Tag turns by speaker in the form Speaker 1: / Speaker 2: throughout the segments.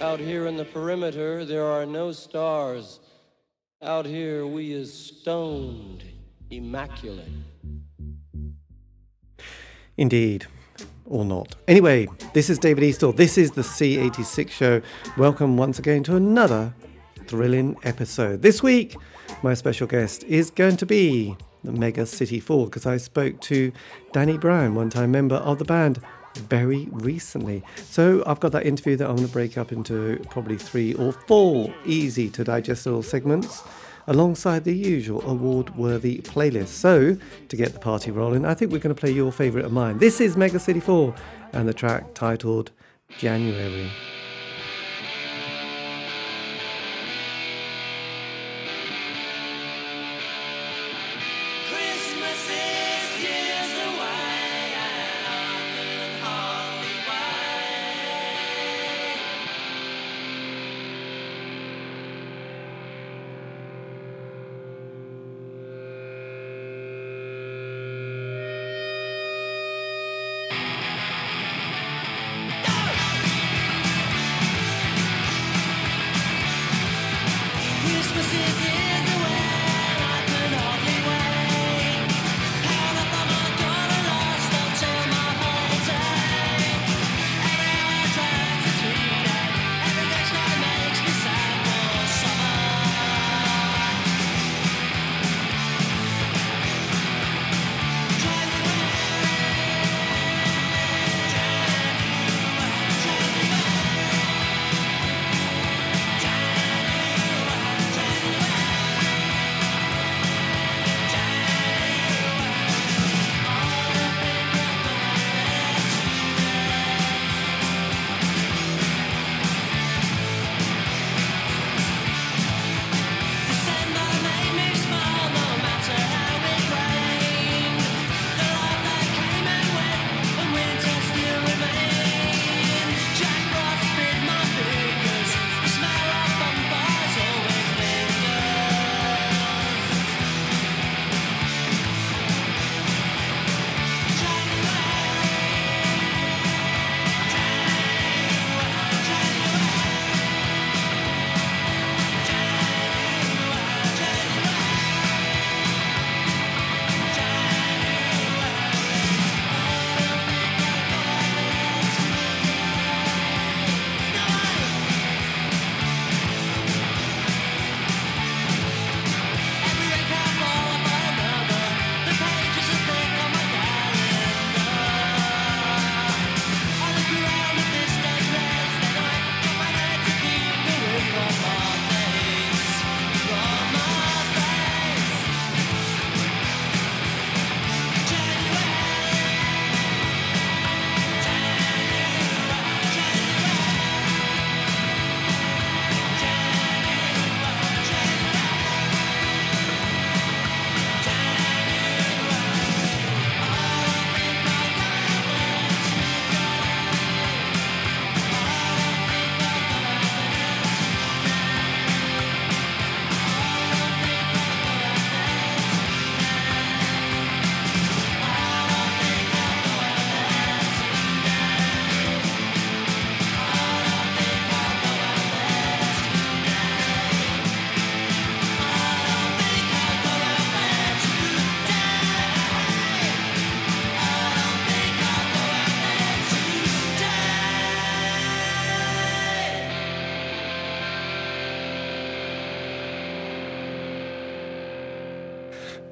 Speaker 1: Out here in the perimeter, there are no stars. Out here, we is stoned, immaculate.
Speaker 2: Indeed. Or not. Anyway, this is David Eastaugh. This is the C86 show. Welcome once again to another thrilling episode. This week, my special guest is going to be the Mega City Four because I spoke to Danny Brown, one time member of the band, very recently. So I've got that interview that I'm going to break up into probably three or four easy to digest little segments alongside the usual award worthy playlist. So, to get the party rolling, I think we're going to play your favourite of mine. This is Mega City 4 and the track titled January.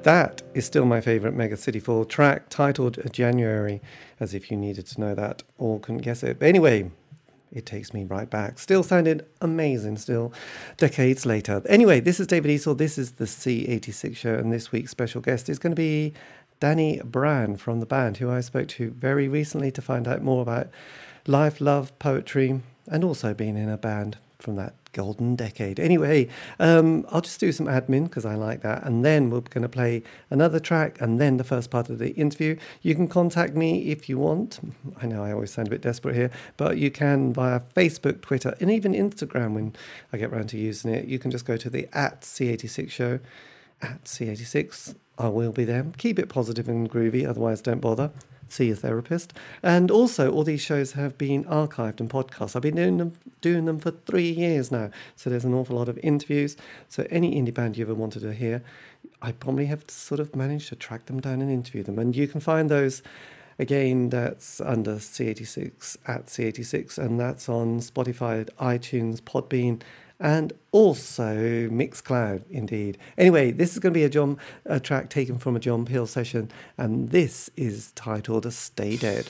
Speaker 2: That is still my favourite Mega City 4 track, titled January, as if you needed to know that or couldn't guess it. But anyway, it takes me right back. Still sounded amazing, still decades later. Anyway, this is David Eastaugh. This is the C86 show, and this week's special guest is going to be Danny Brown from the band, who I spoke to very recently to find out more about life, love, poetry, and also being in a band from that golden decade. Anyway, um, I'll just do some admin because I like that, and then we're going to play another track, and then the first part of the interview. You can contact me if you want. I know I always sound a bit desperate here, but you can via Facebook, Twitter, and even Instagram when I get around to using it. You can just go to the at C86 show at C86. I will be there. Keep it positive and groovy, otherwise, don't bother. See a therapist. And also, all these shows have been archived and podcast. I've been doing them, doing them for three years now. So there's an awful lot of interviews. So any indie band you ever wanted to hear, I probably have sort of managed to track them down and interview them. And you can find those again, that's under C86 at C86, and that's on Spotify, iTunes, Podbean, and also Mixcloud, indeed. Anyway, this is going to be a John a track taken from a John Peel session, and this is titled "A "Stay Dead."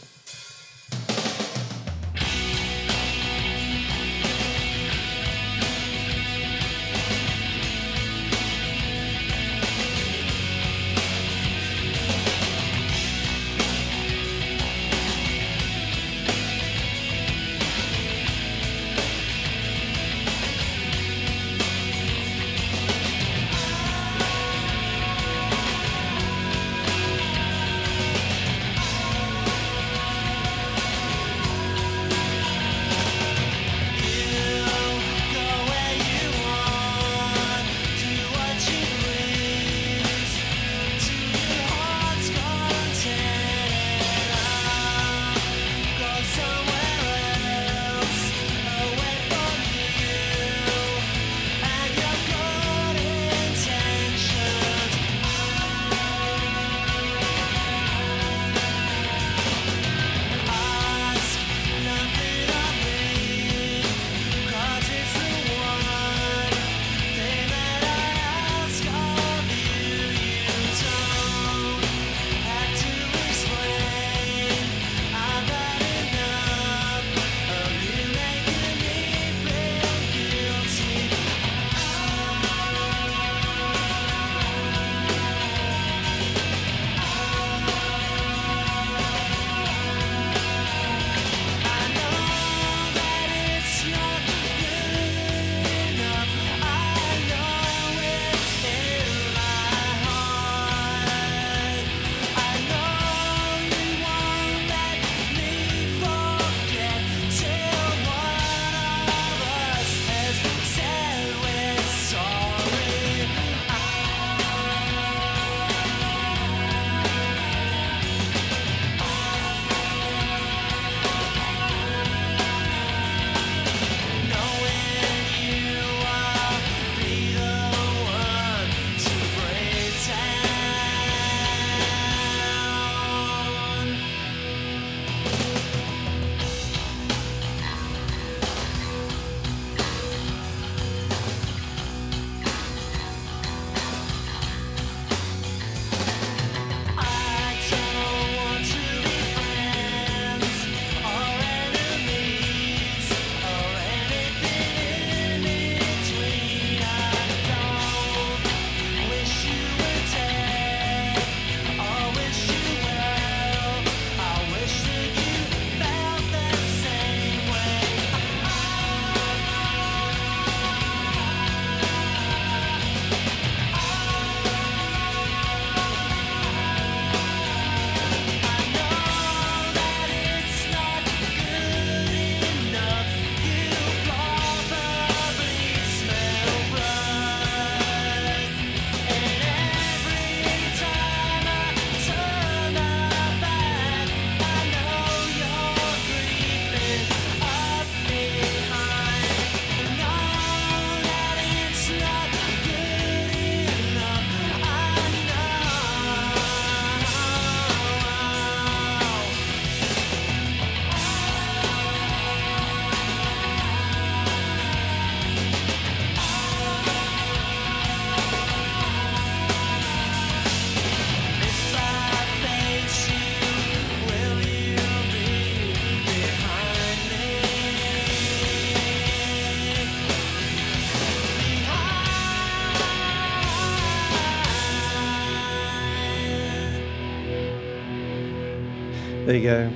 Speaker 2: Go.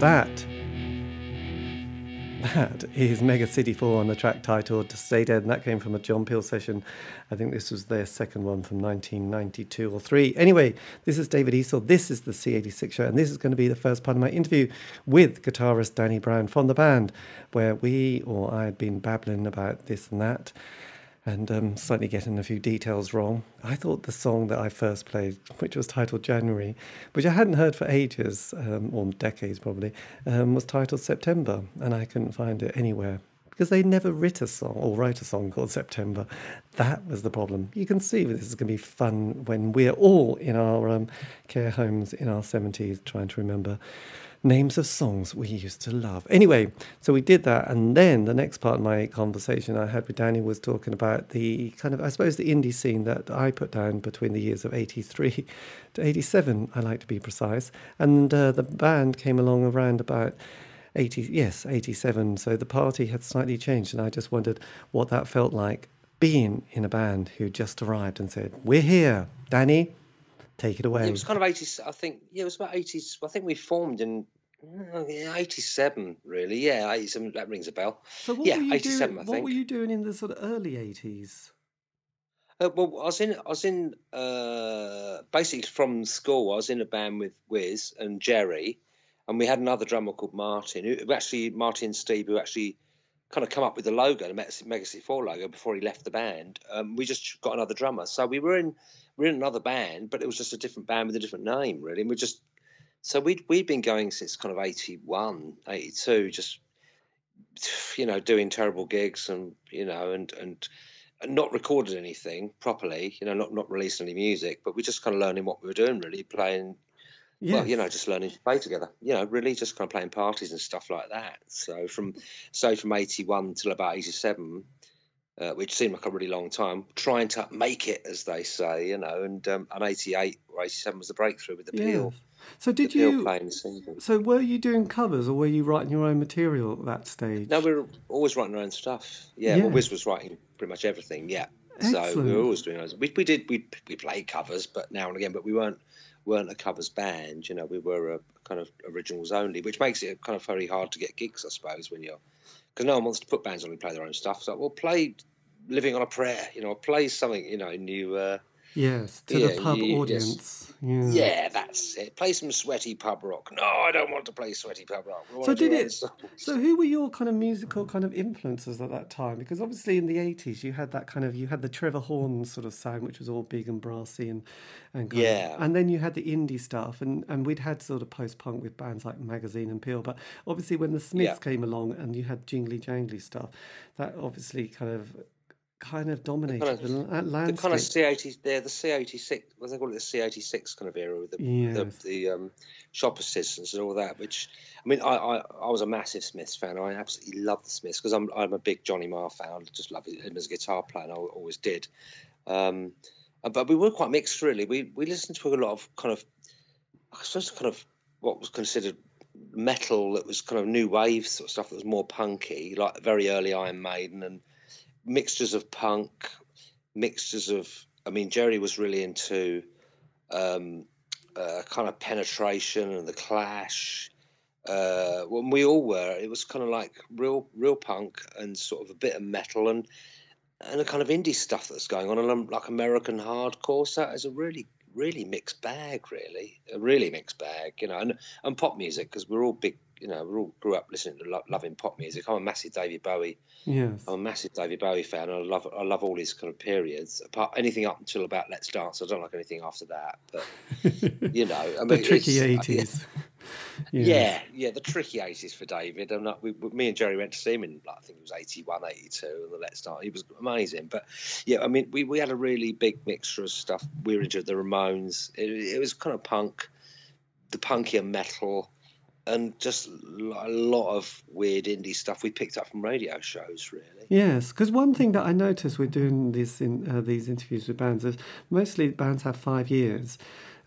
Speaker 2: That that is Mega City 4 on the track titled To Stay Dead, and that came from a John Peel session. I think this was their second one from 1992 or 3. Anyway, this is David Eastaugh. This is the C86 show, and this is going to be the first part of my interview with guitarist Danny Brown from the band, where we, or I had been babbling about this and that
Speaker 3: and um, slightly getting a few details wrong. I thought the song that I first played, which was titled January, which I hadn't heard for ages, um, or decades probably, um, was titled September, and I couldn't find it anywhere because they never writ a song or write a song called September. That was the problem. You can see this is going to be fun when we're all in our um, care homes in our 70s trying to remember names of songs we used to love. Anyway, so we did that, and then the next part of my conversation I had with Danny was talking about the kind of, I suppose, the indie scene that I put down between the years of 83 to 87, I like to be precise. And uh, the band came along around about 80, yes, 87. So the party had slightly changed, and I just wondered what that felt like being in a band who just arrived and said, We're here, Danny. Take it away.
Speaker 4: It was kind of 80s. I think, yeah, it was about 80s. I think we formed in mm, 87, really. Yeah, 87, that rings a bell.
Speaker 3: So what
Speaker 4: yeah,
Speaker 3: were you
Speaker 4: 87,
Speaker 3: doing,
Speaker 4: I
Speaker 3: What were you doing in the sort of early 80s?
Speaker 4: Uh, well, I was in, I was in, uh, basically from school. I was in a band with Wiz and Jerry, and we had another drummer called Martin. Who who actually Martin Steve, who actually kind of come up with the logo, the Mega Mega City Four logo, before he left the band. Um, we just got another drummer, so we were in we were in another band, but it was just a different band with a different name, really. And we just so we'd we'd been going since kind of 81, 82, just you know doing terrible gigs and you know and and. Not recorded anything properly, you know, not not released any music, but we're just kind of learning what we were doing, really playing well, you know, just learning to play together. You know, really just kind of playing parties and stuff like that. So from so from eighty one till about eighty seven, uh, which seemed like a really long time, trying to make it, as they say, you know, and um, and eighty eight or eighty seven was the breakthrough with the Peel.
Speaker 3: Yes. So did you? So were you doing covers or were you writing your own material at that stage?
Speaker 4: No, we were always writing our own stuff. Yeah,
Speaker 3: Yeah.
Speaker 4: well, Wiz was writing pretty much everything. Yeah, Excellent. so we were always doing those. We we did we we played covers, but now and again, but we weren't weren't a covers band. You know, we were a kind of originals only, which makes it kind of very hard to get gigs, I suppose, when you're because no one wants to put bands on and play their own stuff. So, well, play "Living on a Prayer," you know, play something, you know, new. Uh,
Speaker 3: Yes, to
Speaker 4: Yeah,
Speaker 3: the pub
Speaker 4: you-
Speaker 3: audience. Yes.
Speaker 4: yeah, that's it. Play some sweaty pub rock. No, I don't want to play sweaty pub rock. We
Speaker 3: So
Speaker 4: want to do
Speaker 3: did it? So who were your kind of musical kind of influences at that time? Because obviously in the eighties you had that kind of you had the Trevor Horn sort of sound, which was all big and brassy and and
Speaker 4: Yeah.
Speaker 3: Of, and then you had the indie stuff, and and we'd had sort of post punk with bands like Magazine and Peel. But obviously when the Smiths
Speaker 4: Yeah.
Speaker 3: came along and you had jingly jangly stuff, that obviously kind of kind of dominated
Speaker 4: kind of-
Speaker 3: the, la-
Speaker 4: the kind of C eighty, they're the C eighty six. What they call it, the C eighty six kind of era with the
Speaker 3: Yes.
Speaker 4: the, the um, shop assistants and all that. Which I mean, I, I, I was a massive Smiths fan. I absolutely love the Smiths because I'm I'm a big Johnny Marr fan. I just love him as a guitar player. and I always did. Um, but we were quite mixed, really. We we listened to a lot of kind of, I suppose, kind of what was considered metal that was kind of new wave sort of stuff that was more punky, like very early Iron Maiden and mixtures of punk, mixtures of. I mean, Jerry was really into um, uh, kind of penetration and the Clash. Uh, when we all were, it was kind of like real, real punk and sort of a bit of metal and and a kind of indie stuff that's going on and um, like American hardcore. So it's a really, really mixed bag, really, a really mixed bag, you know, and and pop music because we're all big, you know, we all grew up listening to lo- loving pop music. I'm a massive David Bowie
Speaker 3: yes.
Speaker 4: I'm a massive David Bowie fan. I love I love all his kind of periods. Apart anything up until about Let's Dance, I don't like anything after that. But you know, I mean,
Speaker 3: the tricky
Speaker 4: uh,
Speaker 3: eighties.
Speaker 4: Yeah, yeah, the tricky eighties for David. I'm not. We, we- me and Jerry went to see him in, like, I think it was 81, 82, and the Let's Dance. He was amazing. But yeah, I mean, we, we had a really big mixture of stuff. We were into the Ramones. It, it was kind of punk, the punkier metal, and just a lot of weird indie stuff we picked up from radio shows. Really.
Speaker 3: Yes, because one thing that I noticed we're doing this in uh, these interviews with bands is mostly bands have five years,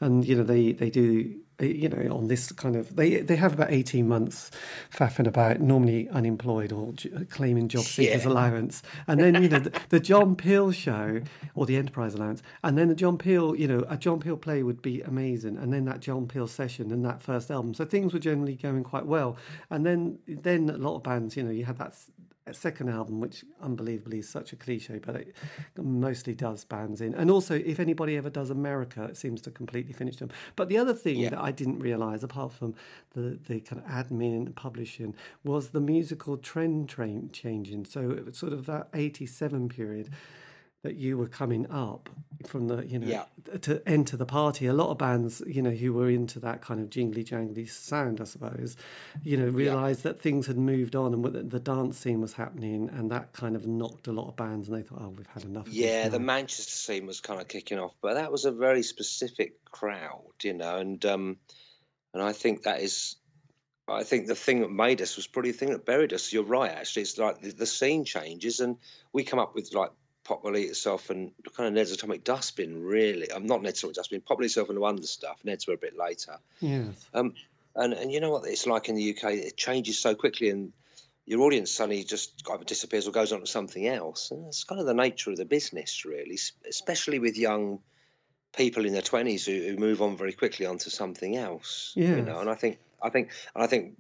Speaker 3: and you know they they do Uh, you know on this kind of they they have about eighteen months faffing about, normally unemployed or j- uh, claiming job seekers
Speaker 4: Yeah.
Speaker 3: allowance, and then you know the, the John Peel show or the Enterprise allowance, and then the John Peel you know a John Peel play would be amazing, and then that John Peel session and that first album, so things were generally going quite well, and then then a lot of bands you know you had that. Second album, which unbelievably is such a cliche, but it mostly does bands in. And also, if anybody ever does America, it seems to completely finish them. But the other thing
Speaker 4: Yeah.
Speaker 3: that I didn't realise, apart from the, the kind of admin and publishing, was the musical trend train changing. So it was sort of that 87 period. That you were coming up from the you know
Speaker 4: Yeah.
Speaker 3: to enter the party a lot of bands you know who were into that kind of jingly jangly sound i suppose you know realized that things had moved on and the, the dance scene was happening and that kind of knocked a lot of bands and they thought oh we've had enough
Speaker 4: Yeah, the. Manchester scene was kind of kicking off, but that was a very specific crowd, you know, and um, and I think that is, I think the thing that made us was probably the thing that buried us. You're right, actually. It's like the, the scene changes, and we come up with like Pop Will Eat Itself and kind of Ned's Atomic Dustbin, really. I'm not Ned's Atomic Dustbin, Pop Will Eat Itself and the Wonder Stuff. Ned's were a bit later.
Speaker 3: yes
Speaker 4: Um, and and you know what it's like in the UK? It changes so quickly, and your audience suddenly just either disappears or goes on to something else. And it's kind of the nature of the business, really, especially with young people in their twenties who, who move on very quickly onto something else. You know, and I think I think and I think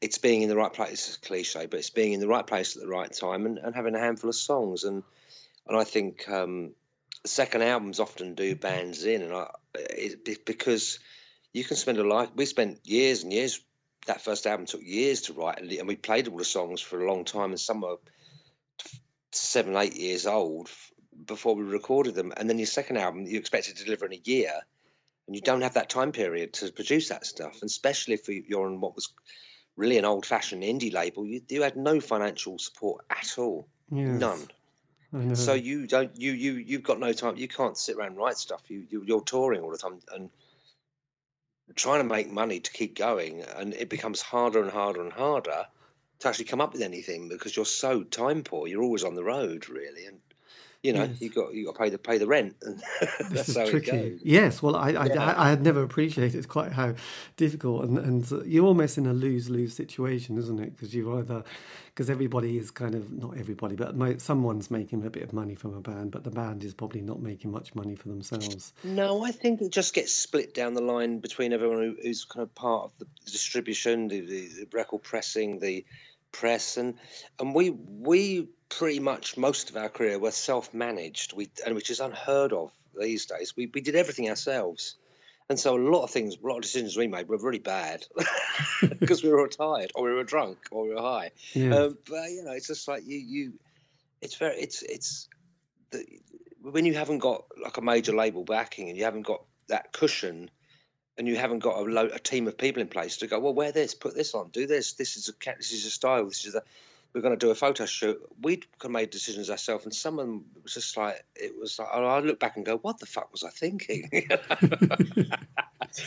Speaker 4: it's being in the right place. It's cliche, but it's being in the right place at the right time and, and having a handful of songs. And and I think um, second albums often do bands in, and I it, because you can spend a life. We spent years and years. That first album took years to write, and and we played all the songs for a long time, and some were seven, eight years old before we recorded them. And then your second album, you expect it to deliver in a year, and you don't have that time period to produce that stuff. And especially if you're on what was really an old-fashioned indie label, you, you had no financial support at all,
Speaker 3: Yes.
Speaker 4: none. So mm-hmm. you don't you you you've got no time. You can't sit around and write stuff. You, you you're touring all the time and trying to make money to keep going, and it becomes harder and harder and harder to actually come up with anything because you're so time poor. You're always on the road, really, and you know
Speaker 3: Yes.
Speaker 4: you got you got to pay the pay the rent, and
Speaker 3: this
Speaker 4: that's
Speaker 3: is
Speaker 4: how
Speaker 3: tricky.
Speaker 4: it goes.
Speaker 3: Yes, well, I, I,
Speaker 4: Yeah.
Speaker 3: I, I had never appreciated quite how difficult, and, and you're almost in a lose lose situation, isn't it? Because you either, because everybody is kind of not everybody, but mo- someone's making a bit of money from a band, but the band is probably not making much money for themselves.
Speaker 4: No, I think it just gets split down the line between everyone who, who's kind of part of the distribution, the, the, the record pressing, the press, and and we we pretty much most of our career were self-managed, we and which is unheard of these days. We we did everything ourselves, and so a lot of things, a lot of decisions we made were really bad because we were tired, or we were drunk, or we were high.
Speaker 3: Yes.
Speaker 4: Um, but you know, it's just like you, you. It's very, it's, it's, the, when you haven't got like a major label backing and you haven't got that cushion, and you haven't got a, lo- a team of people in place to go, well, wear this, put this on, do this. This is a this is a style. This is a. We're going to do a photo shoot. We could made decisions ourselves, and someone was just like, it was like, I look back and go, what the fuck was I thinking?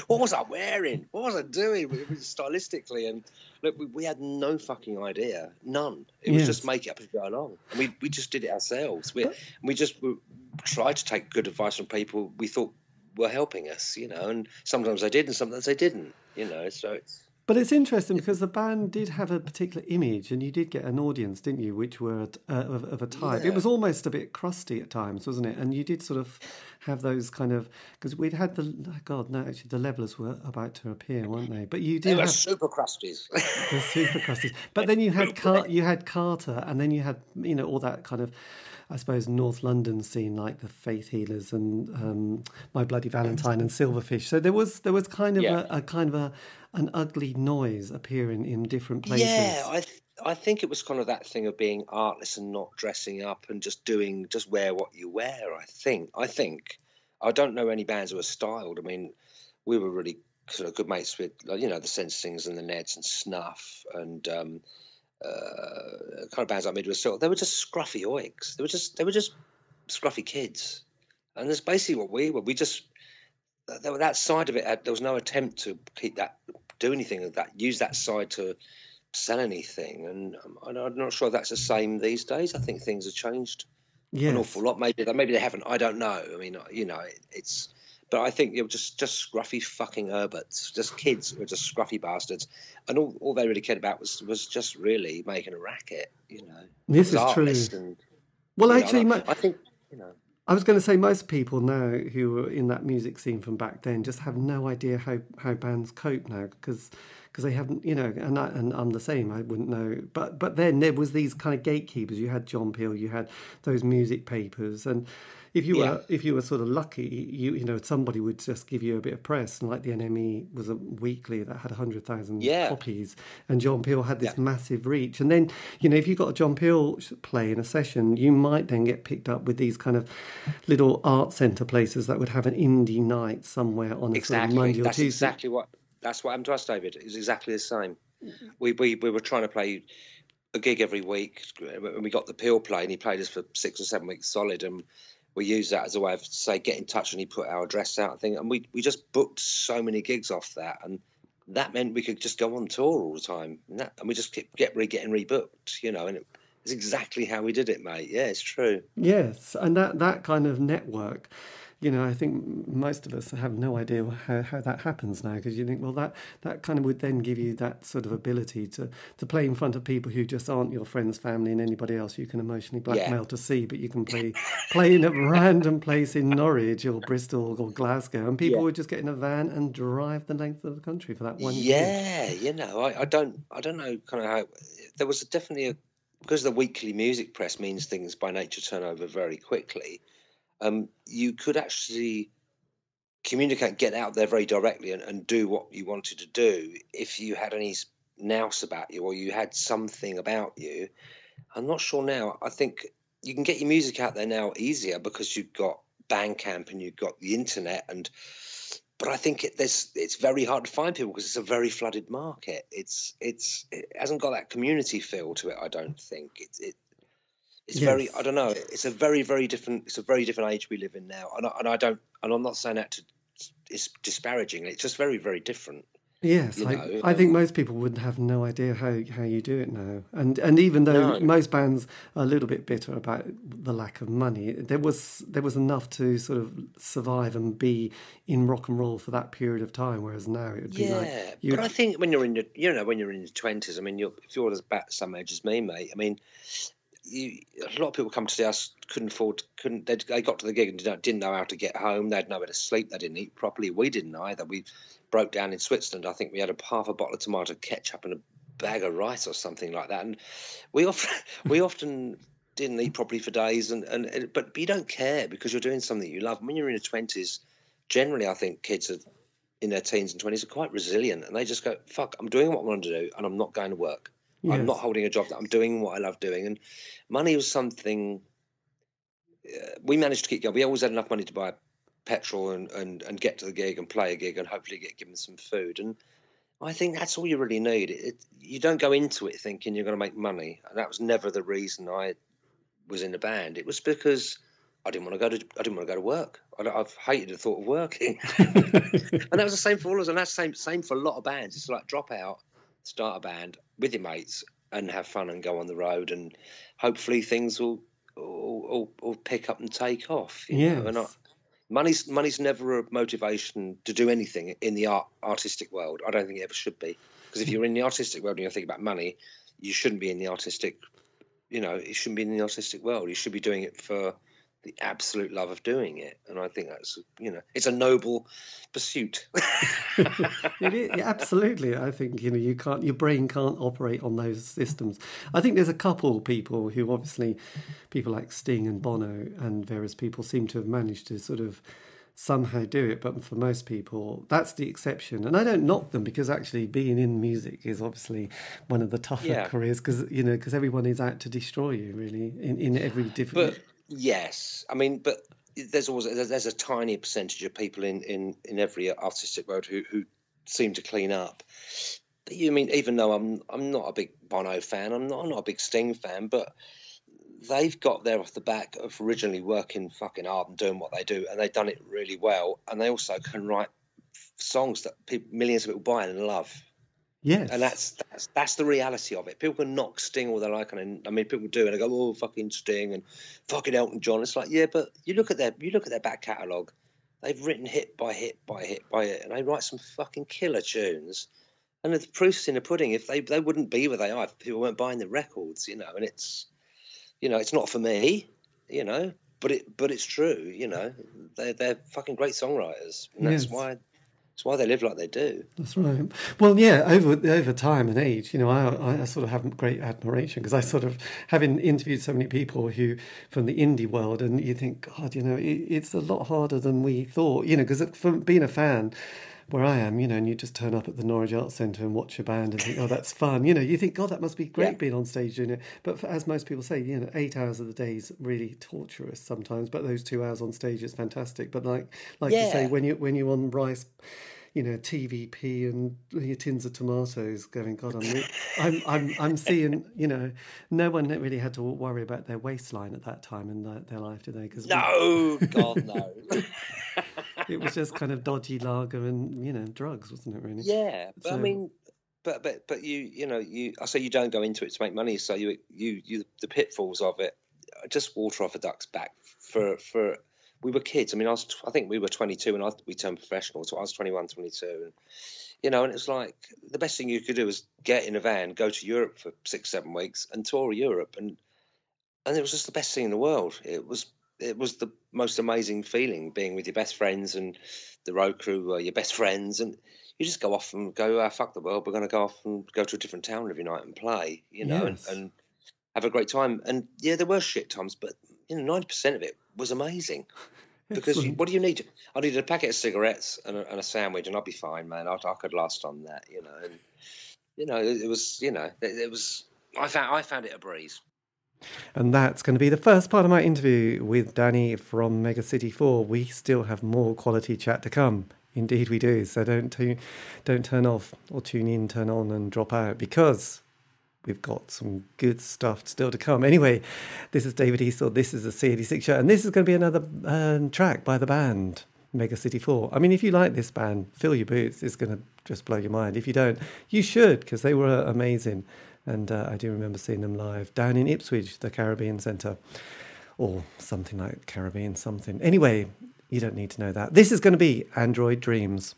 Speaker 4: what was I wearing? What was I doing It was stylistically? And look, we, we had no fucking idea, none. It was
Speaker 3: Yes.
Speaker 4: just make it up as we go along. And we we just did it ourselves. We we just we tried to take good advice from people we thought were helping us, you know. And sometimes they did, and sometimes they didn't, you know. So it's
Speaker 3: But it's interesting because the band did have a particular image, and you did get an audience, didn't you? Which were uh, of, of a type. It was almost a bit crusty at times, wasn't it? And you did sort of have those kind of because we'd had the oh God, no, actually the Levellers were about to appear, weren't they? But you did they
Speaker 4: were
Speaker 3: have
Speaker 4: super crusties.
Speaker 3: the super crusties. But then you had Car- you had Carter, and then you had you know all that kind of. I suppose North London scene like the Faith Healers and um, My Bloody Valentine and Silverfish. So there was there was kind of
Speaker 4: Yeah.
Speaker 3: a, a kind of a an ugly noise appearing in different places.
Speaker 4: Yeah, I th- I think it was kind of that thing of being artless and not dressing up and just doing just wear what you wear. I think I think I don't know any bands who are styled. I mean, we were really sort of good mates with you know the Sensings and the Neds and Snuff and um, uh, kind of bands like Midway Still. They were just scruffy oigs. They were just they were just scruffy kids, and that's basically what we were. We just that, that side of it. There was no attempt to keep that do anything of that. Use that side to sell anything, and um, I'm I'm not sure that's the same these days. I think things have changed
Speaker 3: yes.
Speaker 4: an awful lot. Maybe they, maybe they haven't. I don't know. I mean, you know, it, it's. But I think you know, just just scruffy fucking Herberts, just kids who were just scruffy bastards, and all, all they really cared about was was just really making a racket. You know,
Speaker 3: This is true.
Speaker 4: And,
Speaker 3: Well,
Speaker 4: know,
Speaker 3: actually,
Speaker 4: and I, I think you know.
Speaker 3: I was going to say most people now who were in that music scene from back then just have no idea how, how bands cope now because because they haven't you know and I, and I'm the same I wouldn't know but but then there was these kind of gatekeepers you had John Peel you had those music papers and if you
Speaker 4: Yeah.
Speaker 3: were if you were sort of lucky, you you know somebody would just give you a bit of press, and like the NME was a weekly that had hundred thousand
Speaker 4: Yeah.
Speaker 3: copies, and John Peel had this
Speaker 4: Yeah.
Speaker 3: massive reach. And then you know if you got a John Peel play in a session, you might then get picked up with these kind of little art centre places that would have an indie night somewhere on a sort of
Speaker 4: Exactly.
Speaker 3: Monday or
Speaker 4: That's
Speaker 3: Tuesday.
Speaker 4: exactly what. That's what happened to us, David. It was exactly the same. We we we were trying to play a gig every week, and we got the Peel play, and he played us for six or seven weeks solid, and we use that as a way of say get in touch, and he put our address out, I think, and we we just booked so many gigs off that, and that meant we could just go on tour all the time, and, that, and we just kept get re getting rebooked, you know, and it, it's exactly how we did it, mate. Yeah, it's true.
Speaker 3: Yes, and that that kind of network, you know, I think most of us have no idea how, how that happens now because you think, well, that that kind of would then give you that sort of ability to to play in front of people who just aren't your friends, family, and anybody else you can emotionally blackmail to see, but you can play play in a random place in Norwich or Bristol or Glasgow, and people
Speaker 4: Yeah.
Speaker 3: would just get in a van and drive the length of the country for that one.
Speaker 4: Yeah, you know, I, I don't, I don't know, kind of how there was definitely a because the weekly music press means things by nature turn over very quickly. Um, you could actually communicate, get out there very directly, and, and do what you wanted to do if you had any s- nous about you or you had something about you. I'm not sure now. I think you can get your music out there now easier because you've got Bandcamp and you've got the internet and but I think it, it's very hard to find people because it's a very flooded market. It's it's it hasn't got that community feel to it. I don't think it it it's very I don't know. It's a very very different. It's a very different age we live in now, and I, and I don't and I'm not saying that to it's disparaging. It's just very very different.
Speaker 3: Yes, I,
Speaker 4: know,
Speaker 3: I think
Speaker 4: um,
Speaker 3: most people would have no idea how, how you do it now, and and even though
Speaker 4: No.
Speaker 3: most bands are a little bit bitter about the lack of money, there was there was enough to sort of survive and be in rock and roll for that period of time. Whereas now it would be
Speaker 4: Yeah,
Speaker 3: like you
Speaker 4: but I think when you're in your, you know, when you're in your twenties, I mean, you're, if you're as about the same age as me, mate, I mean, you, a lot of people come to see us couldn't afford, couldn't they, they got to the gig and didn't, didn't know how to get home. They had nowhere to sleep. They didn't eat properly. We didn't either. We broke down in Switzerland. I think we had a half a bottle of tomato ketchup and a bag of rice or something like that. And we often we often didn't eat properly for days. And, and, and but you don't care because you're doing something you love. When you're in your twenties, generally, I think kids are in their teens and twenties are quite resilient, and they just go, "Fuck, I'm doing what I want to do, and I'm not going to work." I'm not holding a job. That I'm doing what I love doing, and money was something uh, we managed to keep going. We always had enough money to buy petrol and, and, and get to the gig and play a gig and hopefully get given some food. And I think that's all you really need. It, it, you don't go into it thinking you're going to make money, and that was never the reason I was in the band. It was because I didn't want to go to I didn't want to go to work. I, I've hated the thought of working, and that was the same for all of us. And that's the same same for a lot of bands. It's like drop out, start a band with your mates, and have fun and go on the road, and hopefully things will will, will, pick up and take off. Yeah, know? And I, money's money's never a motivation to do anything in the art artistic world. I don't think it ever should be. Because if you're in the artistic world and you're thinking about money, you shouldn't be in the artistic. You know, it shouldn't be in the artistic world. You should be doing it for the absolute love of doing it. And I think that's you know, it's a noble pursuit.
Speaker 3: It is, yeah, absolutely. I think you know you can't your brain can't operate on those systems. I think there's a couple people who obviously people like Sting and Bono and various people seem to have managed to sort of somehow do it, but for most people that's the exception. And I don't knock them because actually being in music is obviously one of the tougher
Speaker 4: Yeah.
Speaker 3: careers because you know because everyone is out to destroy you really in in every different.
Speaker 4: But yes, I mean, but there's always there's, a tiny percentage of people in in in every artistic world who who seem to clean up. But you mean even though I'm I'm not a big Bono fan, I'm not I'm not a big Sting fan, but they've got there off the back of originally working fucking hard and doing what they do, and they've done it really well, and they also can write songs that people, millions of people buy and love
Speaker 3: yes,
Speaker 4: and that's that's that's the reality of it. People can knock Sting all they like, and I mean, people do, and they go, "Oh, fucking Sting and fucking Elton John." It's like, yeah, but you look at their you look at their back catalogue. They've written hit by hit by hit by hit, and they write some fucking killer tunes. And the proof's in the pudding. If they they wouldn't be where they are if people weren't buying the records, you know. And it's, you know, it's not for me, you know, but it but it's true, you know. They're they're fucking great songwriters, and that's
Speaker 3: Yes.
Speaker 4: why It's why they live like they do.
Speaker 3: That's right. Well, yeah, over over time and age, you know, I, I sort of have great admiration because I sort of having interviewed so many people who from the indie world, and you think, God, you know, it, it's a lot harder than we thought, you know, because from being a fan where I am, you know, and you just turn up at the Norwich Arts Centre and watch a band and think, oh, that's fun. You know, you think, God, that must be great yeah. being on stage doing it. But for, as most people say, you know, eight hours of the day is really torturous sometimes. But those two hours on stage is fantastic. But like, like yeah. you say, when you when you're on Rice you know, TVP and your tins of tomatoes going, God, I'm, I'm, I'm, I'm seeing, you know, no one really had to worry about their waistline at that time in their, their life, did they?
Speaker 4: Because no, we, God, no.
Speaker 3: it was just kind of dodgy lager and, you know, drugs, wasn't it, really?
Speaker 4: Yeah. But so, I mean, but, but, but you, you know, you, I say you don't go into it to make money. So you, you, you, the pitfalls of it, uh, just water off a duck's back for, for, we were kids. I mean, I was, I think we were 22 and I, we turned professional. So I was 21, 22. And, you know, and it was like the best thing you could do was get in a van, go to Europe for six, seven weeks and tour Europe. And, and it was just the best thing in the world. It was, it was the most amazing feeling being with your best friends and the road crew were your best friends. And you just go off and go, oh, fuck the world. We're going to go off and go to a different town every night and play, you know, yes. and, and have a great time. And yeah, there were shit times, but you know, ninety percent of it was amazing. Because you, what do you need? I needed a packet of cigarettes and a, and a sandwich, and I'd be fine, man. I, I, could last on that, you know. And you know, it, it was, you know, it, it was. I found I found it a breeze.
Speaker 3: And that's going to be the first part of my interview with Danny from Mega City 4. We still have more quality chat to come. Indeed, we do. So don't, don't turn off or tune in, turn on, and drop out because we've got some good stuff still to come. Anyway, this is David Eastaugh. This is the C86 show, and this is going to be another um, track by the band Mega City 4. I mean, if you like this band, Fill Your Boots It's going to just blow your mind. If you don't, you should because they were amazing. And uh, I do remember seeing them live down in Ipswich, the Caribbean Centre, or something like Caribbean something. Anyway, you don't need to know that. This is going to be Android Dreams.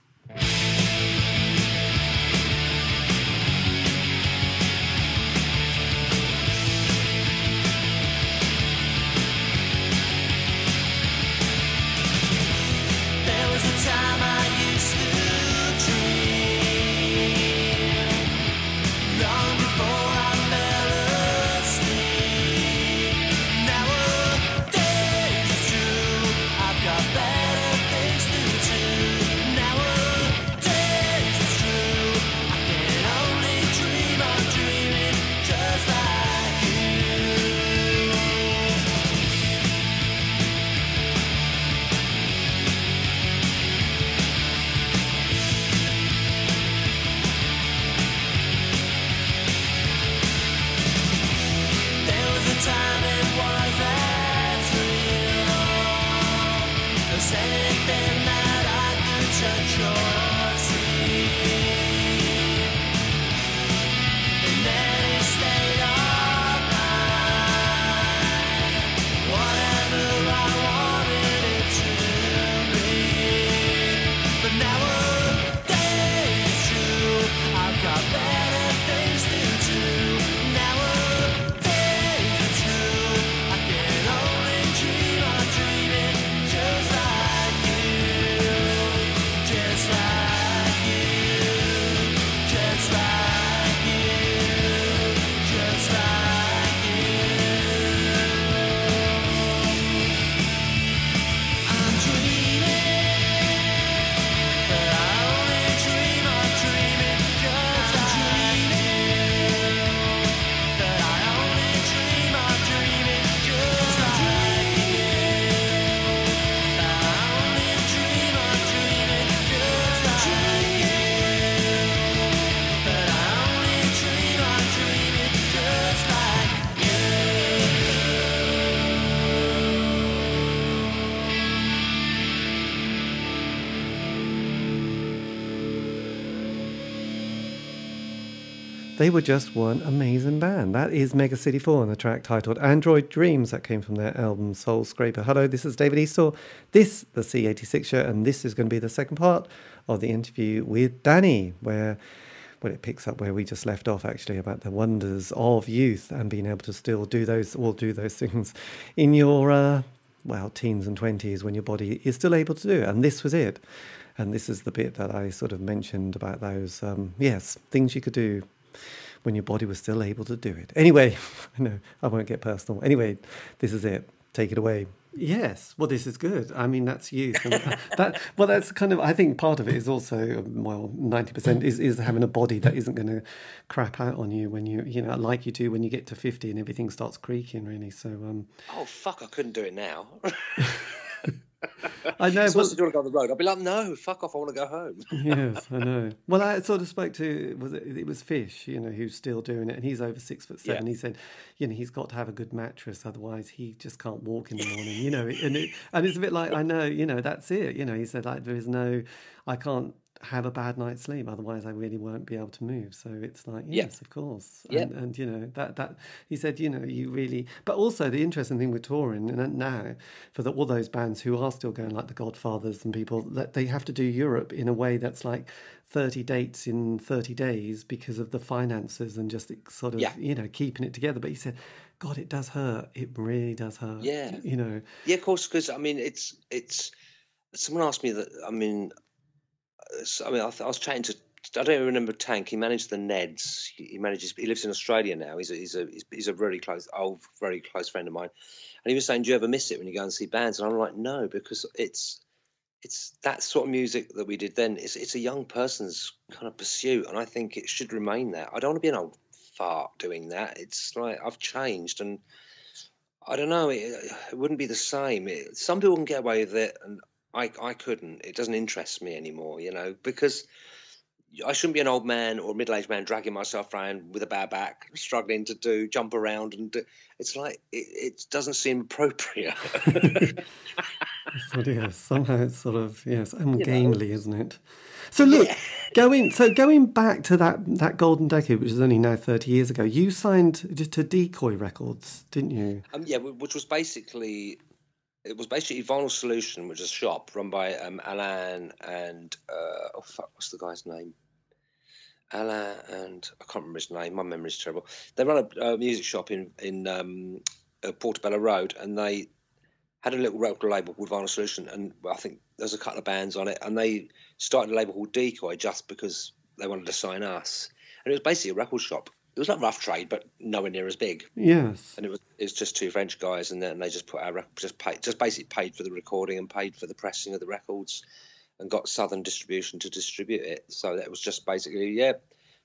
Speaker 3: They were just one amazing band. That is Mega City 4 and the track titled Android Dreams that came from their album Soulscraper. Hello, this is David Eastaugh. This, the C86 show, and this is going to be the second part of the interview with Danny, where well, it picks up where we just left off actually about the wonders of youth and being able to still do those, all do those things in your uh, well, teens and 20s when your body is still able to do it. And this was it. And this is the bit that I sort of mentioned about those, um, yes, things you could do when your body was still able to do it. Anyway, no, I won't get personal. Anyway, this is it. Take it away. Yes, well, this is good. I mean, that's youth. And that, well, that's kind of. I think part of it is also, well, ninety percent is is having a body that isn't going to crap out on you when you, you know, like you do when you get to fifty and everything starts creaking. Really, so. um
Speaker 4: Oh fuck! I couldn't do it now.
Speaker 3: I know.
Speaker 4: So what's do you want to go on the road? I'd be like, no, fuck off. I want to go home.
Speaker 3: yes, I know. Well, I sort of spoke to was it, it was Fish, you know, who's still doing it, and he's over six foot seven.
Speaker 4: Yeah.
Speaker 3: He said, you know, he's got to have a good mattress, otherwise he just can't walk in the morning, you know. And it, and it's a bit like I know, you know, that's it. You know, he said like there is no, I can't have a bad night's sleep, otherwise I really won't be able to move. So it's like
Speaker 4: Yeah.
Speaker 3: yes, of course.
Speaker 4: Yeah.
Speaker 3: And, and you know that that he said, you know, you really. But also the interesting thing with touring and now for the, all those bands who are still going like the Godfathers and people that they have to do Europe in a way that's like 30 dates in 30 days because of the finances and just sort of
Speaker 4: Yeah.
Speaker 3: you know keeping it together. But he said, God, it does hurt. It really does hurt.
Speaker 4: Yeah.
Speaker 3: You know.
Speaker 4: Yeah, of course. Because I mean, it's it's. Someone asked me that. I mean, I mean, I, I was chatting to. I don't remember Tank. He managed the Neds. He, manages. He lives in Australia now. He's a, he's a he's, a very close, old, very close friend of mine. And he was saying, "Do you ever miss it when you go and see bands?" And I'm like, "No, because it's it's that sort of music that we did then. It's it's a young person's kind of pursuit, and I think it should remain that. I don't want to be an old fart doing that. It's like I've changed and." I don't know. It, it wouldn't be the same. It, some people can get away with it, and I I couldn't. It doesn't interest me anymore, you know, because I shouldn't be an old man or a middle-aged man dragging myself around with a bad back, struggling to do jump around, and do, it's like it, it doesn't seem appropriate.
Speaker 3: But yes, somehow it's sort of yes, ungainly, isn't it? So look, going so going back to that that golden decade, which is only now thirty years ago, you signed to to Decoy Records, didn't you?
Speaker 4: um, yeah, which was basically it was basically Vinyl Solution, which is a shop run by um, Alan and uh, oh fuck, what's the guy's name? Alan and I can't remember his name. My memory's terrible. They run a, a music shop in in um, uh, Portobello Road, and they had a little record label called Vinyl Solution, and I think there's a couple of bands on it, and they started a label called Decoy just because they wanted to sign us, and it was basically a record shop. It was like rough trade, but nowhere near as big
Speaker 3: Yes.
Speaker 4: and it was it's just two French guys, and then they just put our just paid just basically paid for the recording and paid for the pressing of the records, and got Southern Distribution to distribute it. So that was just basically yeah,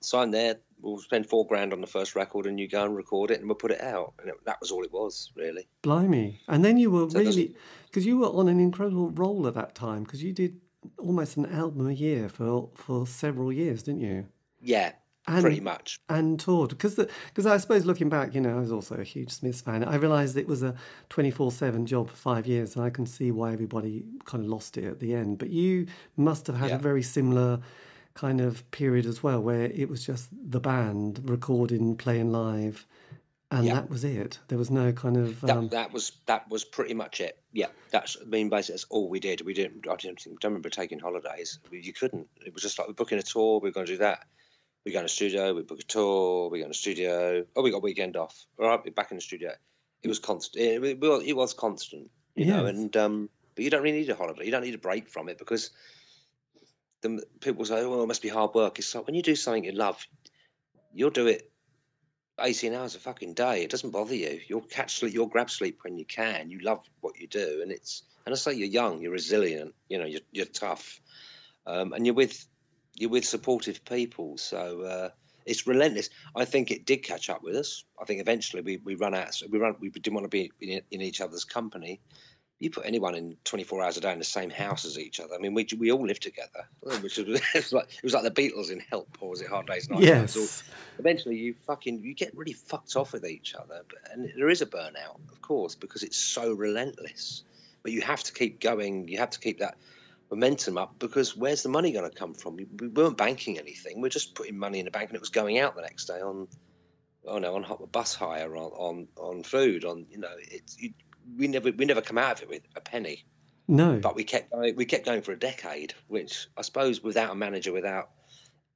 Speaker 4: sign there. We'll spend four grand on the first record, and you go and record it, and we'll put it out. And it, that was all it was really.
Speaker 3: Blimey. And then you were
Speaker 4: So
Speaker 3: really, because you were on an incredible roll at that time, because you did almost an album a year for for several years, didn't you?
Speaker 4: Yeah,
Speaker 3: And-
Speaker 4: pretty much.
Speaker 3: And toured. Because because I suppose looking back, you know, I was also a huge Smiths fan. I realised it was a 24 7 job for five years, and I can see why everybody kind of lost it at the end. But you must have had
Speaker 4: Yeah.
Speaker 3: a very similar kind of period as well, where it was just the band recording, playing live. And
Speaker 4: Yeah.
Speaker 3: that was it. There was no kind of
Speaker 4: That,
Speaker 3: um,
Speaker 4: that was that was pretty much it. Yeah, that's I mean basically that's all we did. We didn't. I didn't think, don't remember taking holidays. We, you couldn't. It was just like we're booking a tour. We're going to do that. We go to the studio. We book a tour. We go to the studio. Oh, we got a weekend off. All right, we're back in the studio. It was constant. It, it, was- constant. You know, and um, but you don't really need a holiday. You don't need a break from it because the people say, "Oh, it must be hard work." It's like when you do something you love, you'll do it 18 hours a fucking day. It doesn't bother you. You'll catch sleep, you'll grab sleep when you can. You love what you do. And it's, and I say you're young, you're resilient, you know, you're, you're tough. Um, and you're with, you're with supportive people. So, uh, it's relentless. I think it did catch up with us. I think eventually we, we run out. We run. We didn't want to be in, in each other's company. You put anyone in 24 hours a day in the same house as each other. I mean, we we all live together, which was, it was like it was like the Beatles in Help, or was it Hard Day's Night?
Speaker 3: Yes.
Speaker 4: So eventually you fucking you get really fucked off with each other but, and there is a burnout of course because it's so relentless but you have to keep going you have to keep that momentum up because where's the money going to come from? We we weren't banking anything. We're just putting money in the bank and it was going out the next day on oh no on bus hire on on, on food on you know it's you, we never we never come out of it with a penny.
Speaker 3: No.
Speaker 4: but we kept going, we kept going for a decade, which I suppose without a manager, without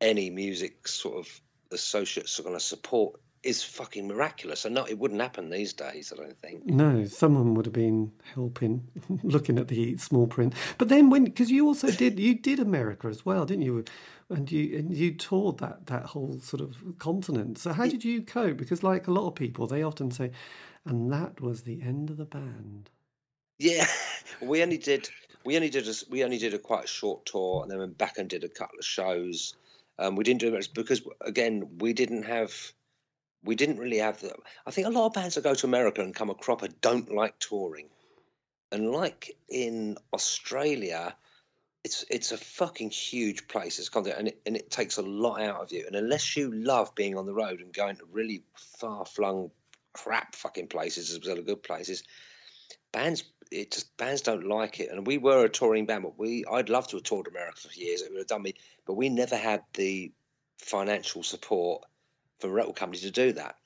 Speaker 4: any music sort of associates are going to support is fucking miraculous. And no, it wouldn't happen these days. I don't think.
Speaker 3: No, someone would have been helping, looking at the small print. But then when, because you also did, you did America as well, didn't you? And you and you toured that that whole sort of continent. So how did you cope? Because like a lot of people, they often say, and that was the end of the band.
Speaker 4: Yeah, we only did we only did a, we only did a quite a short tour, and then went back and did a couple of shows. Um, we didn't do it because again we didn't have we didn't really have the. I think a lot of bands that go to America and come a cropper don't like touring, and like in Australia, it's it's a fucking huge place. It's content, and it, and it takes a lot out of you. And unless you love being on the road and going to really far flung crap fucking places as well as good places, bands it just bands don't like it. And we were a touring band, but we I'd love to have toured America for years. It would have done me, but we never had the financial support from a record company to do that.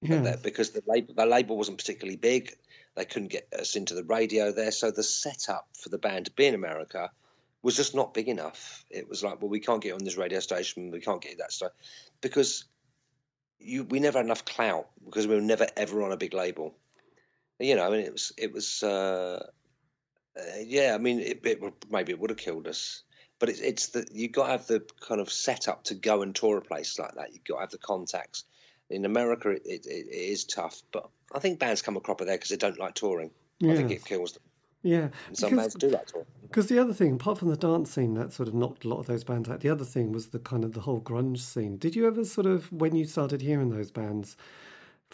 Speaker 3: Yeah.
Speaker 4: Because the label, the label wasn't particularly big, they couldn't get us into the radio there. So the setup for the band to be in America was just not big enough. It was like, well, we can't get on this radio station, we can't get that stuff because you we never had enough clout because we were never ever on a big label you know, I mean, it was it was uh, uh, yeah. I mean, it, it maybe it would have killed us, but it's it's that you got to have the kind of setup to go and tour a place like that. You've got to have the contacts. In America, it, it, it is tough, but I think bands come a cropper there because they don't like touring. I think it kills them.
Speaker 3: Yeah,
Speaker 4: and some bands do like touring.
Speaker 3: Because the other thing, apart from the dance scene, that sort of knocked a lot of those bands out. The other thing was the kind of the whole grunge scene. Did you ever sort of, when you started hearing those bands,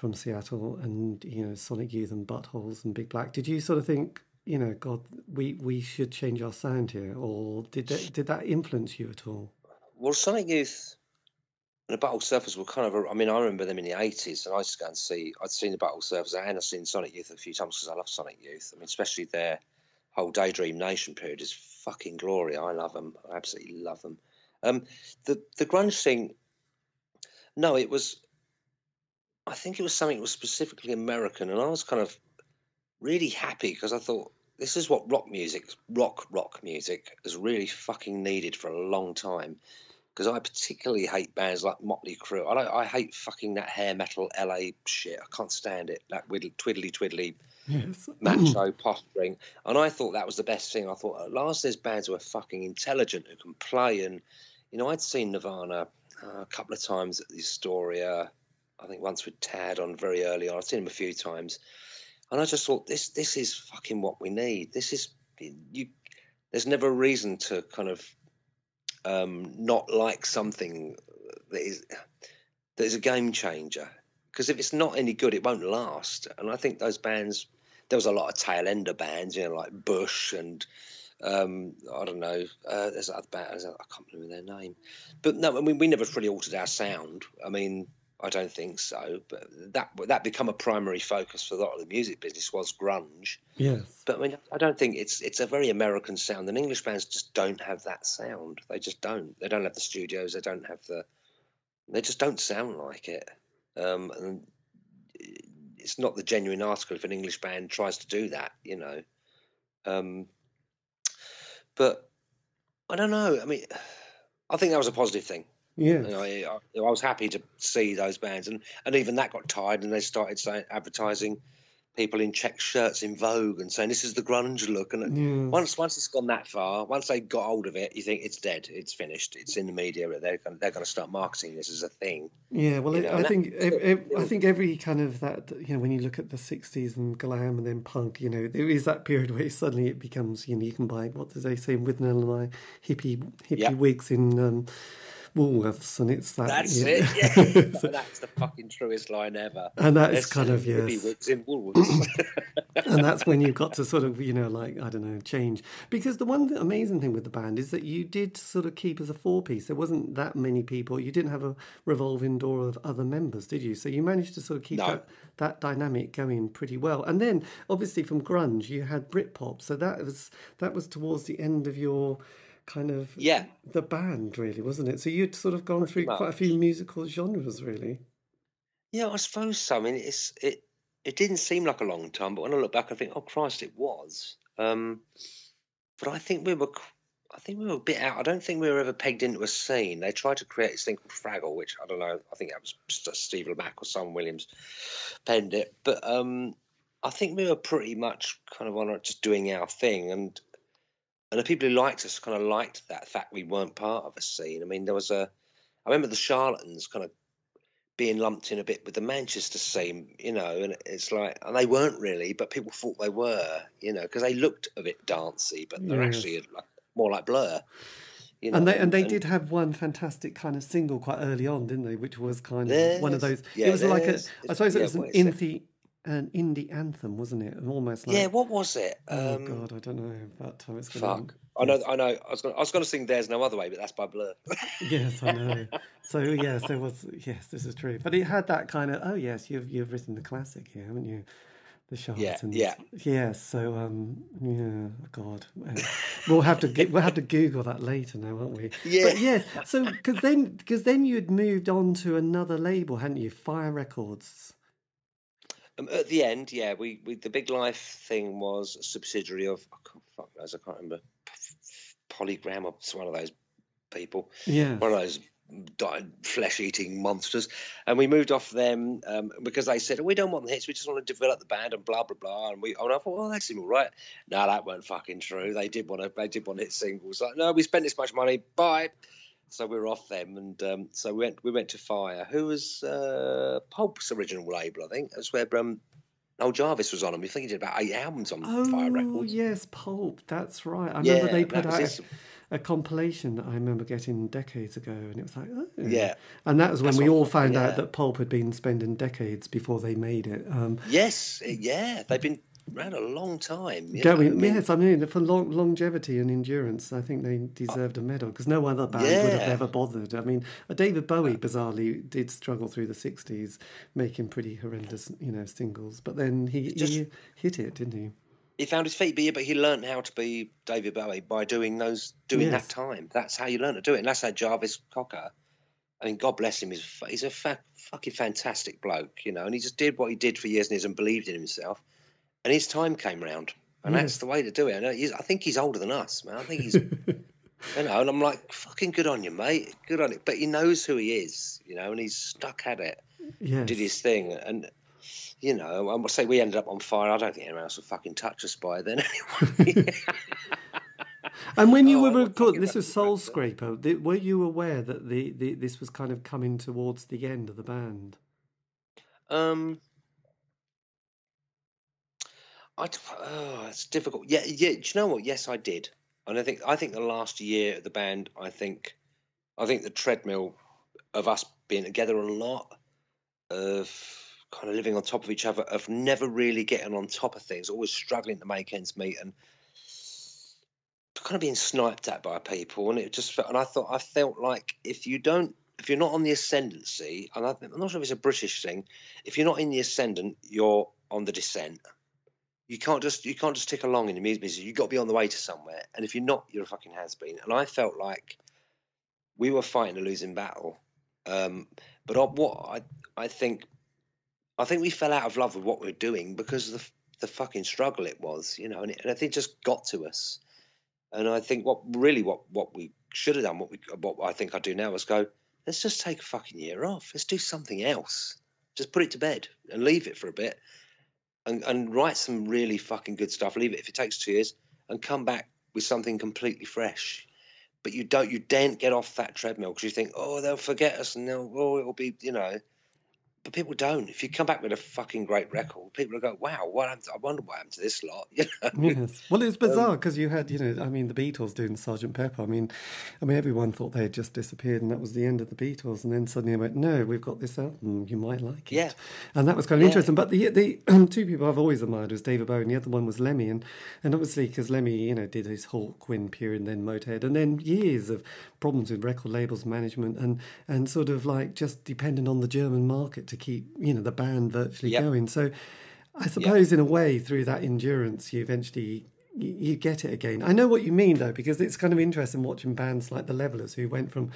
Speaker 3: from Seattle and you know Sonic Youth and Buttholes and Big Black. Did you sort of think, you know, God, we we should change our sound here, or did that, did that influence you at all?
Speaker 4: Well, Sonic Youth and the Butthole Surfers were kind of. I mean, I remember them in the eighties, and I used to go and see. I'd seen the Butthole Surfers and I'd seen Sonic Youth a few times because I love Sonic Youth. I mean, especially their whole Daydream Nation period is fucking glory. I love them. I absolutely love them. Um, the the grunge thing. No, it was I think it was something that was specifically American, and I was kind of really happy because I thought this is what rock music, rock rock music, has really fucking needed for a long time. Because I particularly hate bands like Motley Crue. I, I hate fucking that hair metal LA shit. I can't stand it. That twiddly twiddly yes. macho posturing. And I thought that was the best thing. I thought at last there's bands who are fucking intelligent who can play. And you know, I'd seen Nirvana uh, a couple of times at the Astoria I think once with Tad on very early on. I've seen him a few times, and I just thought this this is fucking what we need. This is you. There's never a reason to kind of um, not like something that is that is a game changer. Because if it's not any good, it won't last. And I think those bands, there was a lot of tail ender bands, you know, like Bush and um, I don't know. Uh, there's other bands. I can't remember their name, but no, I mean we never really altered our sound. I mean I don't think so. But that that become a primary focus for a lot of the music business was grunge.
Speaker 3: Yes.
Speaker 4: But I mean, I don't think it's it's a very American sound, and English bands just don't have that sound. They just don't. They don't have the studios. They don't have the. They just don't sound like it. Um, and it's not the genuine article if an English band tries to do that, you know. Um, but I don't know. I mean, I think that was a positive thing.
Speaker 3: Yeah,
Speaker 4: know, I, I, was happy to see those bands, and, and even that got tired, and they started saying advertising people in check shirts in Vogue and saying this is the grunge look. And once once it's gone that far, once they got hold of it, you think it's dead, it's finished, it's in the media. They're going, they're going to start marketing this as a thing.
Speaker 3: Yeah, well, it, I think I think every kind of that you know when you look at the '60s and glam and then punk, you know, there is that period where suddenly it becomes you know you can buy what did they say with and my hippie hippie yep. wigs in. Um, Woolworths, and it's that.
Speaker 4: That's it. Yeah, that's the fucking truest line ever.
Speaker 3: And that's kind of yes.
Speaker 4: in Woolworths.
Speaker 3: and that's when you've got to sort of you know like I don't know change because the one amazing thing with the band is that you did sort of keep as a four piece. There wasn't that many people. You didn't have a revolving door of other members, did you? So you managed to sort of keep no. that that dynamic going pretty well. And then obviously from grunge you had Britpop, so that was that was towards the end of your kind of
Speaker 4: yeah
Speaker 3: the band really wasn't it so you'd sort of gone through quite a few musical genres really
Speaker 4: yeah i suppose so i mean it's it it didn't seem like a long time but when i look back i think oh christ it was um but i think we were I think we were a bit out. I don't think we were ever pegged into a scene. They tried to create this thing called Fraggle, which I don't know. I think that was Steve Lamacq or Simon Williams penned it. But um, I think we were pretty much kind of on just doing our thing, and and the people who liked us kind of liked that fact we weren't part of a scene. I mean, there was a. I remember the Charlatans kind of being lumped in a bit with the Manchester scene, you know, and it's like, and they weren't really, but people thought they were, you know, because they looked a bit dancey, but they're yes. actually like, more like Blur.
Speaker 3: You know, and they and they and, did have one fantastic kind of single quite early on, didn't they? Which was kind of one of those. Yeah, it was like a. I suppose it was an indie an indie anthem, wasn't it? Almost like
Speaker 4: yeah. What was it?
Speaker 3: Oh um, God, I don't know. But
Speaker 4: it's fuck. I know. I know. I was. Gonna, I was going to sing "There's No Other Way," but that's by Blur.
Speaker 3: yes, I know. So yes, there was. Yes, this is true. But it had that kind of. Oh yes, you've you've written the classic here, haven't you? The Charlatans.
Speaker 4: Yeah.
Speaker 3: Yeah. Yes. So um. Yeah. God. we'll have to we'll have to Google that later now, won't we?
Speaker 4: Yeah.
Speaker 3: But yes. So because then because then you had moved on to another label, hadn't you? Fire Records.
Speaker 4: Um, at the end, yeah, we, we the Big Life thing was a subsidiary of oh, fuck knows, I can't remember Polygram or one of those people.
Speaker 3: Yeah,
Speaker 4: one of those flesh eating monsters. And we moved off them um, because they said, oh, we don't want the hits, we just want to develop the band and blah, blah, blah. And we, and I thought, well, that seemed all right. No, that weren't fucking true. They did want to, they did want to hit singles. Like, no, we spent this much money, bye. So we were off them, and um, so we went. We went to Fire, who was uh, Pulp's original label, I think. That's where um, Noel Jarvis was on them. We think he did about eight albums on
Speaker 3: oh,
Speaker 4: Fire Records.
Speaker 3: Oh yes, Pulp. That's right. I yeah, remember they put out a, a, compilation that I remember getting decades ago, and it was like, oh.
Speaker 4: yeah.
Speaker 3: And that was when That's we all found yeah. out that Pulp had been spending decades before they made it. Um,
Speaker 4: yes, yeah, they've been ran a long time.
Speaker 3: Going, I mean, yes, I mean for long, longevity and endurance, I think they deserved a medal because no other band yeah. would have ever bothered. I mean, uh, David Bowie bizarrely did struggle through the '60s, making pretty horrendous, you know, singles, but then he, Just, he hit it, didn't he?
Speaker 4: He found his feet, but he, but he learned how to be David Bowie by doing those, doing yes. that time. That's how you learn to do it, and that's how Jarvis Cocker. I mean, God bless him. He's, he's a fa- fucking fantastic bloke, you know, and he just did what he did for years and years and believed in himself and his time came round, and yes. that's the way to do it. And I think he's older than us, man. I think he's, you know, and I'm like, fucking good on you, mate. Good on it. But he knows who he is, you know, and he's stuck at it.
Speaker 3: Yes.
Speaker 4: Did his thing, and you know, I must say we ended up on fire. I don't think anyone else would fucking touch us by then anyway.
Speaker 3: and when you oh, were recording, this was Soulscraper. Were you aware that the, the this was kind of coming towards the end of the band?
Speaker 4: Um, I, oh, it's difficult. Yeah, yeah. Do you know what? Yes, I did. And I think I think the last year of the band, I think, I think the treadmill of us being together a lot, of kind of living on top of each other, of never really getting on top of things, always struggling to make ends meet, and kind of being sniped at by people. And it just and I thought I felt like if you don't, if you're not on the ascendancy, and I, I'm not sure if it's a British thing, if you're not in the ascendant, you're on the descent you can't just you can't just tick along in the music business. You've got to be on the way to somewhere. And if you're not, you're a fucking has been. And I felt like we were fighting a losing battle. Um, but what I I think I think we fell out of love with what we are doing because of the the fucking struggle it was, you know, and, it, and I think it just got to us. And I think what really what what we should have done, what we what I think I do now is go, let's just take a fucking year off. Let's do something else. Just put it to bed and leave it for a bit and, and write some really fucking good stuff. Leave it if it takes two years and come back with something completely fresh. But you don't, you daren't get off that treadmill because you think, oh, they'll forget us and they'll, oh, it'll be, you know, but people don't. If you come back with a fucking great record, people will go, "Wow, what happened? I wonder what happened to this lot." You
Speaker 3: know? Yes. Well, it's bizarre because um, you had, you know, I mean, the Beatles doing Sergeant Pepper. I mean, I mean, everyone thought they had just disappeared and that was the end of the Beatles, and then suddenly they went, "No, we've got this album. You might like it."
Speaker 4: Yeah.
Speaker 3: And that was kind of yeah. interesting. But the the two people I've always admired was David Bowie, and the other one was Lemmy, and and obviously because Lemmy, you know, did his Hawkwind period, and then Motorhead, and then years of problems with record labels management, and and sort of like just dependent on the German market to keep, you know the band virtually yep. going. So I suppose yep. in a way through that endurance you eventually you, get it again. I know what you mean though, because it's kind of interesting watching bands like the Levellers who went from,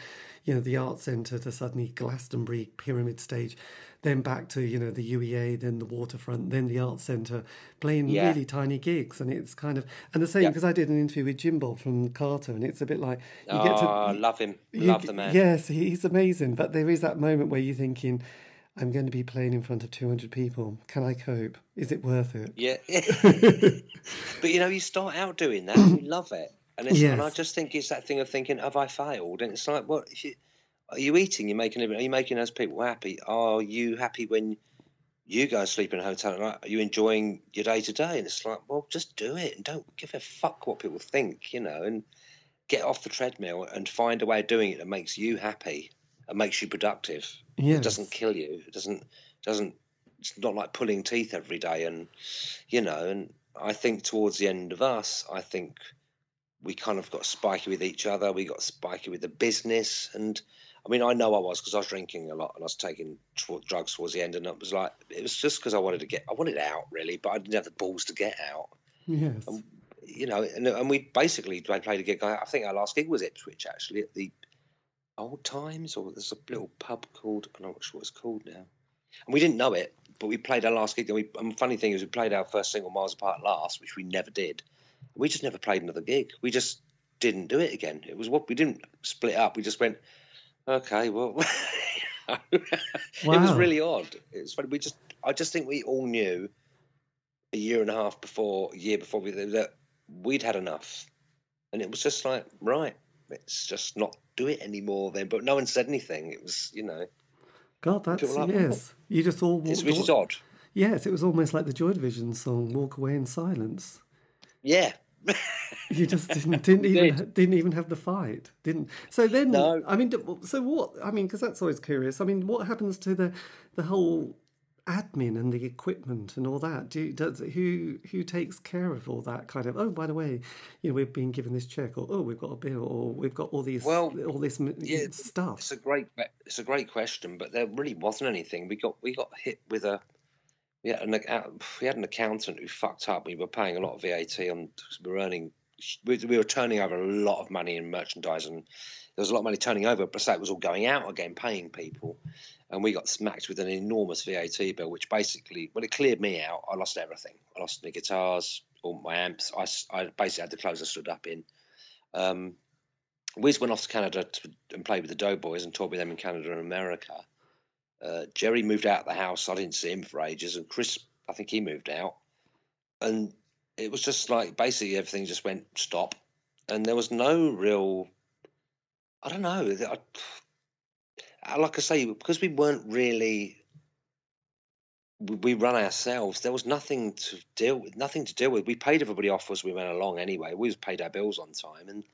Speaker 3: you know, the art centre to suddenly Glastonbury Pyramid Stage, then back to you know the UEA, then the Waterfront, then the art centre, playing
Speaker 4: Yeah.
Speaker 3: really tiny gigs, and it's kind of and the same
Speaker 4: Yeah.
Speaker 3: because I did an interview with Jim Bob from Carter, and it's a bit like you
Speaker 4: oh,
Speaker 3: get to
Speaker 4: I love him.
Speaker 3: you-
Speaker 4: love the man.
Speaker 3: Yes, he's amazing. But there is that moment where you're thinking, I'm going to be playing in front of 200 people. Can I cope? Is it worth it?
Speaker 4: Yeah. but you know, you start out doing that and you love it. And, it's, and I just think it's that thing of thinking, have I failed? And it's like, what you, are you eating? You're making are you making those people happy? Are you happy when you go and sleep in a hotel? Are you enjoying your day to day? And it's like, well, just do it and don't give a fuck what people think, you know, and get off the treadmill and find a way of doing it that makes you happy and makes you productive.
Speaker 3: Yes.
Speaker 4: It doesn't kill you. It doesn't doesn't. It's not like pulling teeth every day, and you know. And I think towards the end of us, I think we kind of got spiky with each other. We got spiky with the business, and I mean, I know I was because I was drinking a lot and I was taking drugs towards the end, and it was like it was just because I wanted to get I wanted out really, but I didn't have the balls to get out.
Speaker 3: Yes.
Speaker 4: You know, and, and we basically played a gig. I I think our last gig was Ipswich actually at the Old Times, or there's a little pub called I'm not sure what it's called now. And we didn't know it, but we played our last gig. And, we, and the funny thing is, we played our first single Miles Apart last, which we never did. We just never played another gig. We just didn't do it again. It was what we didn't split up. We just went, okay, well, it was really odd. It was funny. We just, I just think we all knew a year and a half before, a year before we that we'd had enough, and it was just like, right, let's just not do it anymore. Then, but no one said anything. It was, you know,
Speaker 3: God, that's
Speaker 4: like,
Speaker 3: yes. You just all
Speaker 4: it's,
Speaker 3: walked
Speaker 4: which is odd.
Speaker 3: Yes, it was almost like the Joy Division song "Walk Away in Silence."
Speaker 4: Yeah,
Speaker 3: You just didn't didn't even didn't even have the fight. Didn't. So then,
Speaker 4: No.
Speaker 3: I mean, so what? I mean, because that's always curious. I mean, what happens to the the whole admin and the equipment and all that? Do you, does who who takes care of all that kind of? Oh, by the way, you know, we've been given this check, or oh, we've got a bill, or we've got all these
Speaker 4: Well,
Speaker 3: all this
Speaker 4: yeah,
Speaker 3: stuff.
Speaker 4: It's a great, it's a great question, but there really wasn't anything. We got we got hit with a we had an uh, we had an accountant who fucked up. We were paying a lot of VAT on. We were earning. We, we were turning over a lot of money in merchandise, and there was a lot of money turning over. But so it was all going out again, paying people, and we got smacked with an enormous VAT bill, which basically, when it cleared me out, I lost everything. I lost my guitars, all my amps. I basically had the clothes I stood up in. Um, Wiz went off to Canada to, and played with the Doughboys and toured with them in Canada and America. Uh, Jerry moved out of the house. I didn't see him for ages, and Chris, I think he moved out, and it was just like basically everything just went stop, and there was no real. I don't know. I- like I say, because we weren't really. We run ourselves. There was nothing to deal with. Nothing to deal with. We paid everybody off as we went along anyway. We was paid our bills on time, and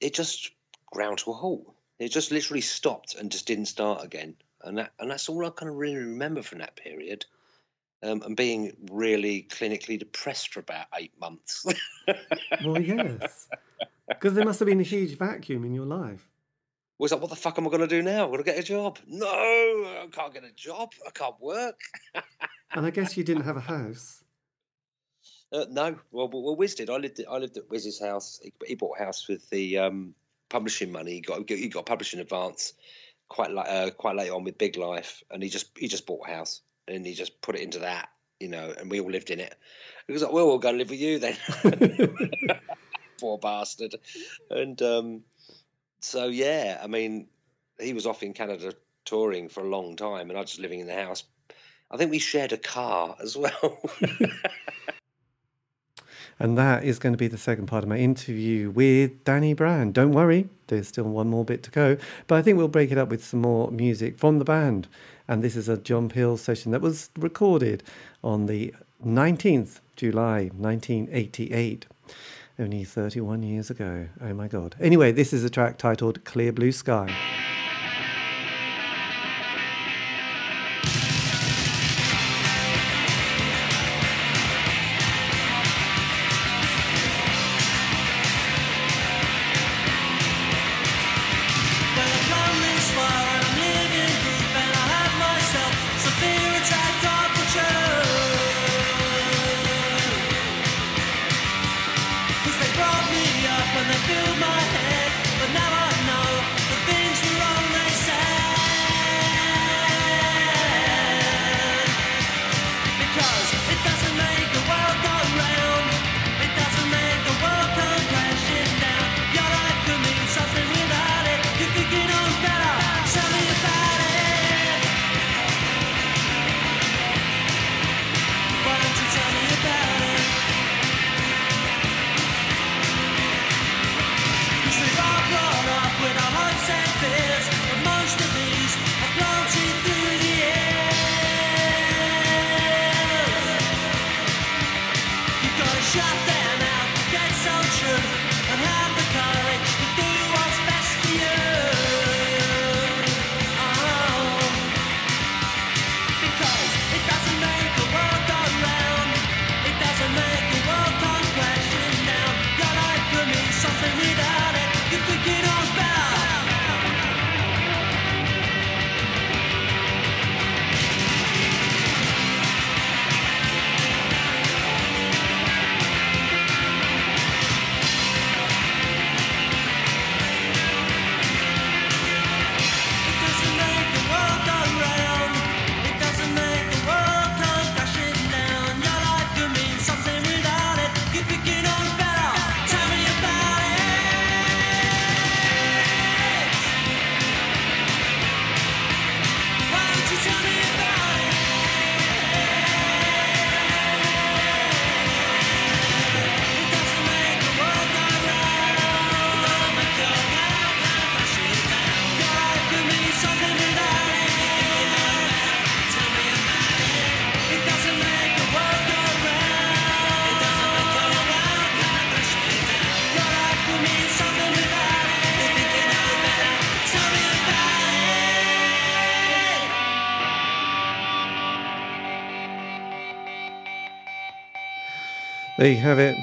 Speaker 4: it just ground to a halt. It just literally stopped and just didn't start again. And that and that's all I kind of really remember from that period. Um, and being really clinically depressed for about eight months.
Speaker 3: Well, yes, because there must have been a huge vacuum in your life.
Speaker 4: Was like, what the fuck am I going to do now? I'm going to get a job. No, I can't get a job. I can't work.
Speaker 3: And I guess you didn't have a house.
Speaker 4: Uh, no, well, well, Wiz did. I lived. At, I lived at Wiz's house. He, he bought a house with the um, publishing money. He got he got publishing advance quite like uh, quite late on with Big Life, and he just he just bought a house and he just put it into that, you know, and we all lived in it. He was like, "Well, we'll go live with you then." Poor bastard. And um, so yeah, I mean, he was off in Canada touring for a long time, and I was just living in the house. I think we shared a car as well.
Speaker 3: And that is going to be the second part of my interview with Danny Brown. Don't worry, there's still one more bit to go. But I think we'll break it up with some more music from the band. And this is a John Peel session that was recorded on the 19th July 1988. Only 31 years ago. Oh my God. Anyway, this is a track titled Clear Blue Sky. There you have it.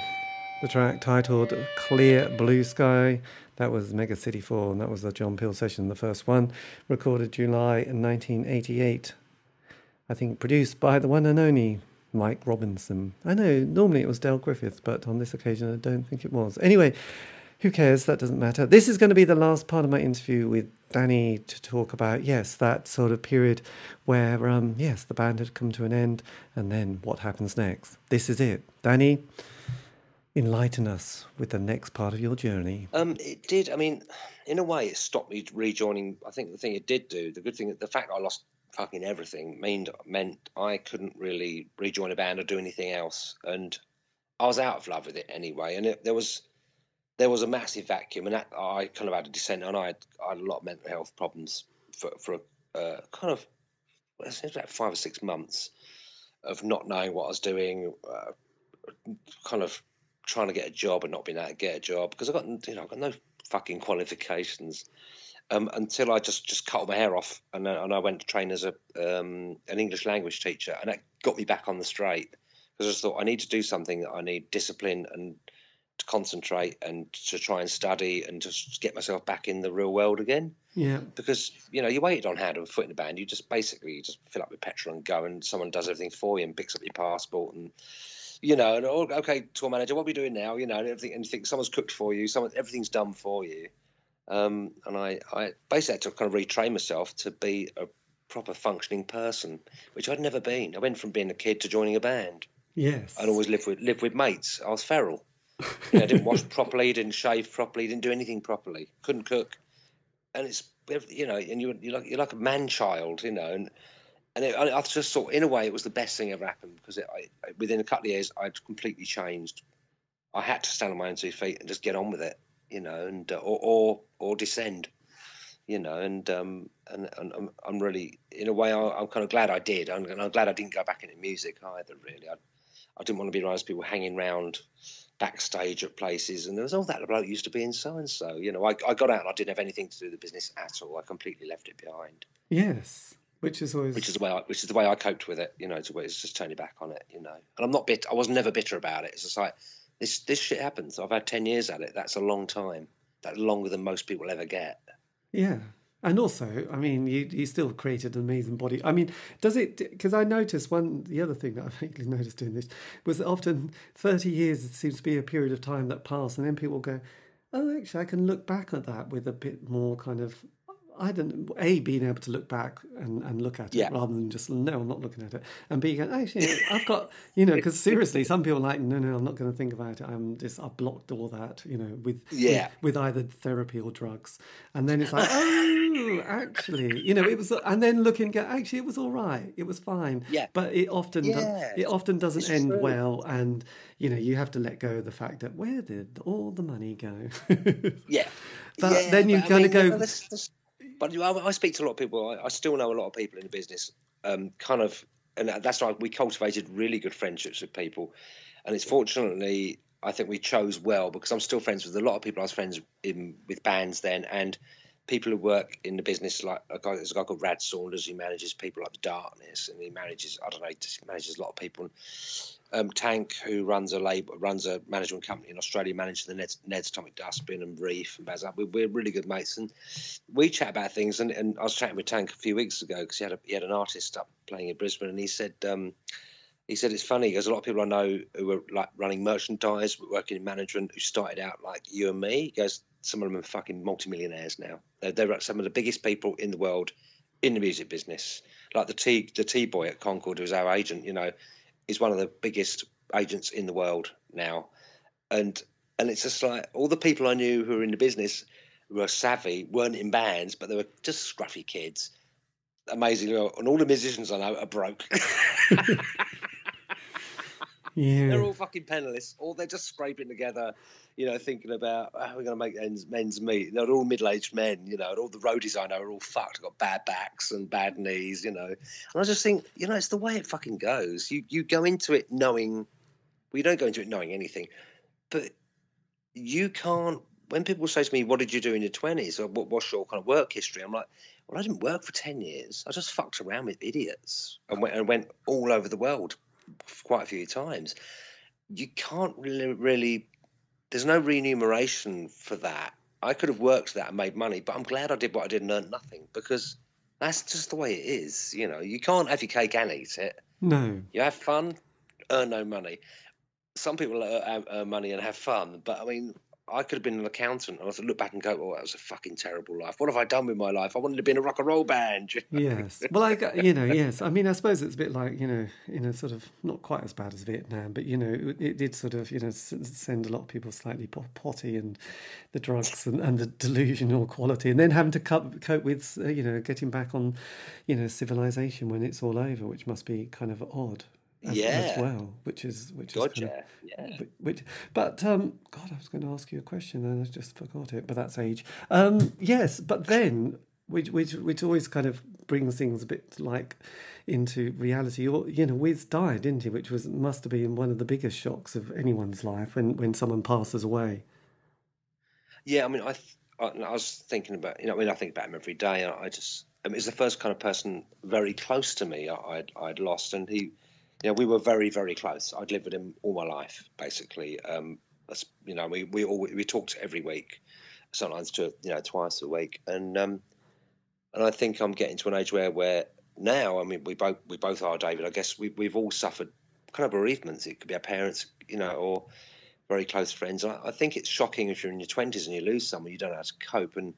Speaker 3: The track titled Clear Blue Sky. That was Mega City 4, and that was the John Peel session, the first one, recorded July 1988. I think produced by the one and only Mike Robinson. I know normally it was Dale Griffin, but on this occasion I don't think it was. Anyway, who cares? That doesn't matter. This is going to be the last part of my interview with Danny to talk about, yes, that sort of period where, um, yes, the band had come to an end, and then what happens next. This is it. Danny, enlighten us with the next part of your journey.
Speaker 4: Um, it did. I mean, in a way, it stopped me rejoining. I think the thing it did do, the good thing, the fact I lost fucking everything, meant meant I couldn't really rejoin a band or do anything else, and I was out of love with it anyway. And it, there was there was a massive vacuum, and that, I kind of had a descent, and I had, I had a lot of mental health problems for for uh, kind of well, it seems about five or six months of not knowing what I was doing, uh, kind of trying to get a job and not being able to get a job because I got you know I got no fucking qualifications um, until I just just cut my hair off and and I went to train as a um, an English language teacher and that got me back on the straight because I just thought I need to do something that I need discipline and to concentrate and to try and study and just get myself back in the real world again.
Speaker 3: Yeah.
Speaker 4: because you know you waited on hand to a foot in the band. You just basically you just fill up with petrol and go and someone does everything for you and picks up your passport and you know and oh, okay tour manager what are we doing now? You know and everything and you think someone's cooked for you someone everything's done for you. Um, and I, I basically had to kind of retrain myself to be a proper functioning person which I'd never been. I went from being a kid to joining a band.
Speaker 3: Yes.
Speaker 4: I'd always lived with lived with mates. I was feral you know, I didn't wash properly, didn't shave properly, didn't do anything properly, couldn't cook, and it's you know, and you're you're like you're like a man child, you know, and and it, I just thought in a way it was the best thing ever happened because it, I, within a couple of years I'd completely changed. I had to stand on my own two feet and just get on with it, you know, and uh, or or or descend, you know, and um and, and I'm, I'm really in a way I, I'm kind of glad I did, and I'm glad I didn't go back into music either. Really, I I didn't want to be one of those people hanging around backstage at places and there was all that bloke used to be in so and so. You know, I, I got out and I didn't have anything to do with the business at all. I completely left it behind,
Speaker 3: Yes. Which is always.
Speaker 4: which is the way I, which is the way I coped with it. You know, it's, it's just turning back on it. You know, and I'm not bitter. I was never bitter about it. It's just like this this shit happens. I've had ten years at it. That's a long time. That's longer than most people ever get.
Speaker 3: Yeah. And also, I mean, you you still created an amazing body. I mean, does it? Because I noticed one, the other thing that I vaguely noticed doing this was that often thirty years it seems to be a period of time that pass, and then people go, "Oh, actually, I can look back at that with a bit more kind of I don't know, A, being able to look back and, and look at it
Speaker 4: Yeah.
Speaker 3: rather than just, no, I'm not looking at it. And B, actually, I've got, you know, because seriously, some people are like, no, no, I'm not going to think about it. I'm just, I've blocked all that, you know, with,
Speaker 4: Yeah.
Speaker 3: with, with either therapy or drugs. And then it's like, oh, actually, you know, it was, and then looking, go, actually, it was all right. It was fine.
Speaker 4: Yeah.
Speaker 3: But it often, does, it often doesn't
Speaker 4: it's
Speaker 3: end
Speaker 4: true.
Speaker 3: well. And, you know, you have to let go of the fact that where did all the money go?
Speaker 4: Yeah.
Speaker 3: But
Speaker 4: Yeah,
Speaker 3: then you kinda go-
Speaker 4: no, that's- that's- but I, I speak to a lot of people. I, I still know a lot of people in the business. Um, kind of, and that's why we cultivated really good friendships with people. And it's fortunately, I think we chose well because I'm still friends with a lot of people. I was friends in with bands then, and people who work in the business. Like a guy, there's a guy called Rad Saunders who manages people like the Darkness, and he manages I don't know, he manages a lot of people. um, Tank, who runs a label, runs a management company in Australia, manages the Ned's, Ned's Atomic Dustbin and Reef and Baz. We, we're really good mates, and we chat about things. And, and I was chatting with Tank a few weeks ago because he had a, he had an artist up playing in Brisbane, and he said um, he said it's funny because a lot of people I know who were like running merchandise, working in management, who started out like you and me. He goes, some of them are fucking multimillionaires now. They're, they're some of the biggest people in the world in the music business. Like the T the T boy at Concord, who's our agent, you know, is one of the biggest agents in the world now. And and it's just like all the people I knew who were in the business were savvy, weren't in bands, but they were just scruffy kids. Amazing, and all the musicians I know are broke.
Speaker 3: yeah.
Speaker 4: they're all fucking penniless, or they're just scraping together, you know, thinking about how we're going to make ends, men's meet. They're all middle-aged men, you know, and all the roadies I know are all fucked, got bad backs and bad knees, you know. And I just think, you know, it's the way it fucking goes. You you go into it knowing, well, you don't go into it knowing anything, but you can't. When people say to me, "What did you do in your 20s? or what, what's your kind of work history?" I'm like, "Well, I didn't work for ten years. I just fucked around with idiots and went and went all over the world quite a few times. You can't really, really there's no remuneration for that. I could have worked that and made money, but I'm glad I did what I did and earned nothing because that's just the way it is. You know, you can't have your cake and eat it.
Speaker 3: No.
Speaker 4: You have fun, earn no money. Some people earn, earn money and have fun, but I mean, I could have been an accountant and I look back and go, "Oh, that was a fucking terrible life. What have I done with my life? I wanted to be in a rock and roll band."
Speaker 3: Yes. Well, I, you know, yes. I mean, I suppose it's a bit like, you know, in a sort of, not quite as bad as Vietnam, but, you know, it, it did sort of, you know, send a lot of people slightly po- potty and the drugs and, and the delusional quality and then having to cope, cope with, uh, you know, getting back on, you know, civilization when it's all over, which must be kind of odd. As, as well, which is which is kind of-
Speaker 4: yeah, yeah.
Speaker 3: Which, but um, God, I was going to ask you a question and I just forgot it. But that's age. Um, yes, but then which which which always kind of brings things a bit like into reality. Or you know, Wiz died, didn't he? Which was must have been one of the biggest shocks of anyone's life when when someone passes away.
Speaker 4: Yeah, I mean, I, th- I, I was thinking about, you know, I mean, I think about him every day. I, I just, I mean, the first kind of person very close to me I, I'd, I'd lost, and he, know, we were very, very close. I'd lived with him all my life, basically. Um, you know, we we all we talked every week, sometimes to you know twice a week, and um, and I think I'm getting to an age where where now, I mean, we both we both are, David. I guess we we've all suffered kind of bereavements. It could be our parents, you know, or very close friends. I, I think it's shocking if you're in your twenties and you lose someone, you don't know how to cope. And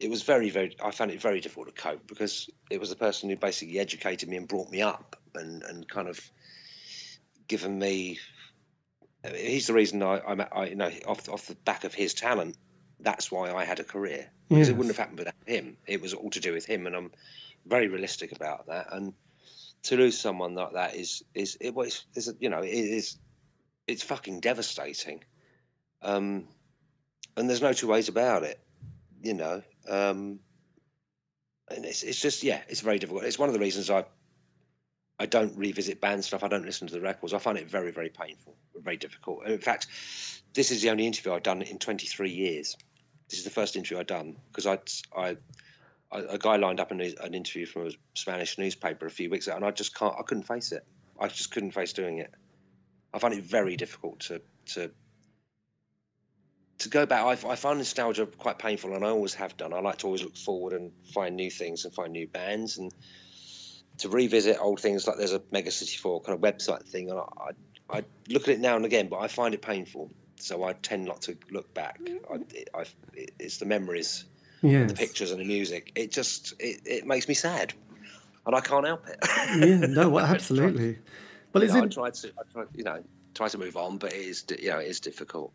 Speaker 4: it was very, very. I found it very difficult to cope because it was the person who basically educated me and brought me up and and kind of given me. He's the reason I, I'm, I, you know, off off the back of his talent. That's why I had a career because it wouldn't have happened without him. It was all to do with him, and I'm very realistic about that. And to lose someone like that is is it was is you know it is it's fucking devastating. Um, and there's no two ways about it, you know. Um, and it's it's just yeah, it's very difficult. It's one of the reasons I I don't revisit band stuff. I don't listen to the records. I find it very very painful, very difficult. In fact, this is the only interview I've done in 23 years. This is the first interview I've done because I I a a guy lined up an, an interview from a Spanish newspaper a few weeks ago, and I just can't. I couldn't face it. I just couldn't face doing it. I find it very difficult to to to go back. I, I find nostalgia quite painful, and I always have done. I like to always look forward and find new things and find new bands, and to revisit old things. Like there's a Mega City Four kind of website thing, and I, I, I look at it now and again, but I find it painful. So I tend not to look back. I, I, it's the memories
Speaker 3: Yes.
Speaker 4: the pictures and the music. It just it, it makes me sad, and I can't help it.
Speaker 3: Yeah, no, well, absolutely. Well,
Speaker 4: You
Speaker 3: it's
Speaker 4: know, I
Speaker 3: in,
Speaker 4: try to, I try, you know, try to move on, but it is, you know, it is difficult.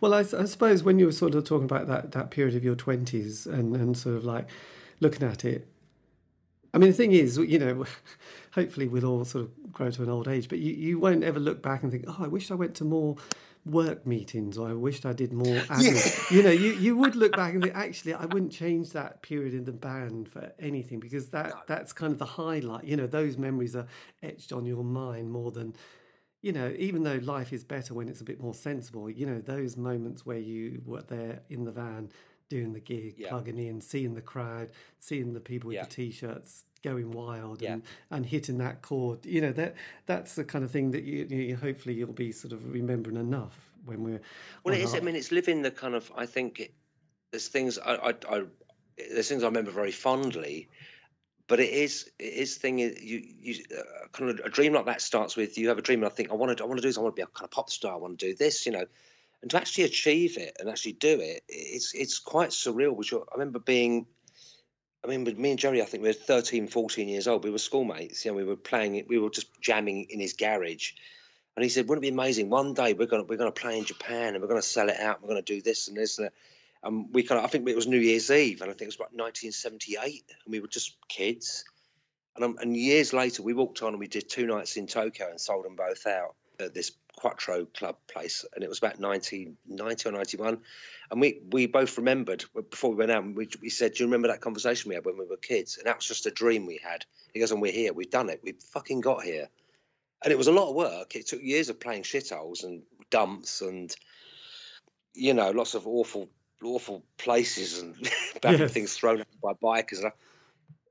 Speaker 3: Well, I suppose when you were sort of talking about that, that period of your 20s and, and sort of like looking at it, I mean, the thing is, you know, hopefully we'll all sort of grow to an old age, but you, you won't ever look back and think, oh, I wish I went to more work meetings or I wished I did more admin. You know, you, you would look back and think, actually, I wouldn't change that period in the band for anything because that, that's kind of the highlight. You know, those memories are etched on your mind more than you know, even though life is better when it's a bit more sensible, you know, those moments where you were there in the van doing the gig,
Speaker 4: Yeah.
Speaker 3: plugging in, seeing the crowd, seeing the people with
Speaker 4: Yeah.
Speaker 3: the t-shirts going wild
Speaker 4: Yeah.
Speaker 3: and, and hitting that chord, you know, that that's the kind of thing that you, you hopefully you'll be sort of remembering enough when we're
Speaker 4: Well, it is. I mean, it's living the kind of. I think it, there's things I, I, I, there's things I remember very fondly, but it is, it is thing you, you uh, kind of a dream like that starts with you have a dream and I think I want to, I want to do this. I want to be a kind of pop star. I want to do this, you know, and to actually achieve it and actually do it, it's it's quite surreal. Which I remember being. I mean, with me and Jerry, I think we were 13, 14 years old. We were schoolmates. You know, we were playing. We were just jamming in his garage. And he said, "Wouldn't it be amazing? One day we're gonna we're gonna play in Japan and we're gonna sell it out. We're gonna do this and this and that." And we kind of, I think it was New Year's Eve, and I think it was about 1978, and we were just kids. And um, and years later, we walked on and we did two nights in Tokyo and sold them both out at this Quattro Club place, and it was about 1990 or 91. And we we both remembered before we went out, we, we said, "Do you remember that conversation we had when we were kids?" And that was just a dream we had. He goes, "And we're here. We've done it. We've fucking got here." and it was a lot of work. It took years of playing shitholes and dumps and you know lots of awful, awful places and bad
Speaker 3: Yes.
Speaker 4: things thrown by bikers.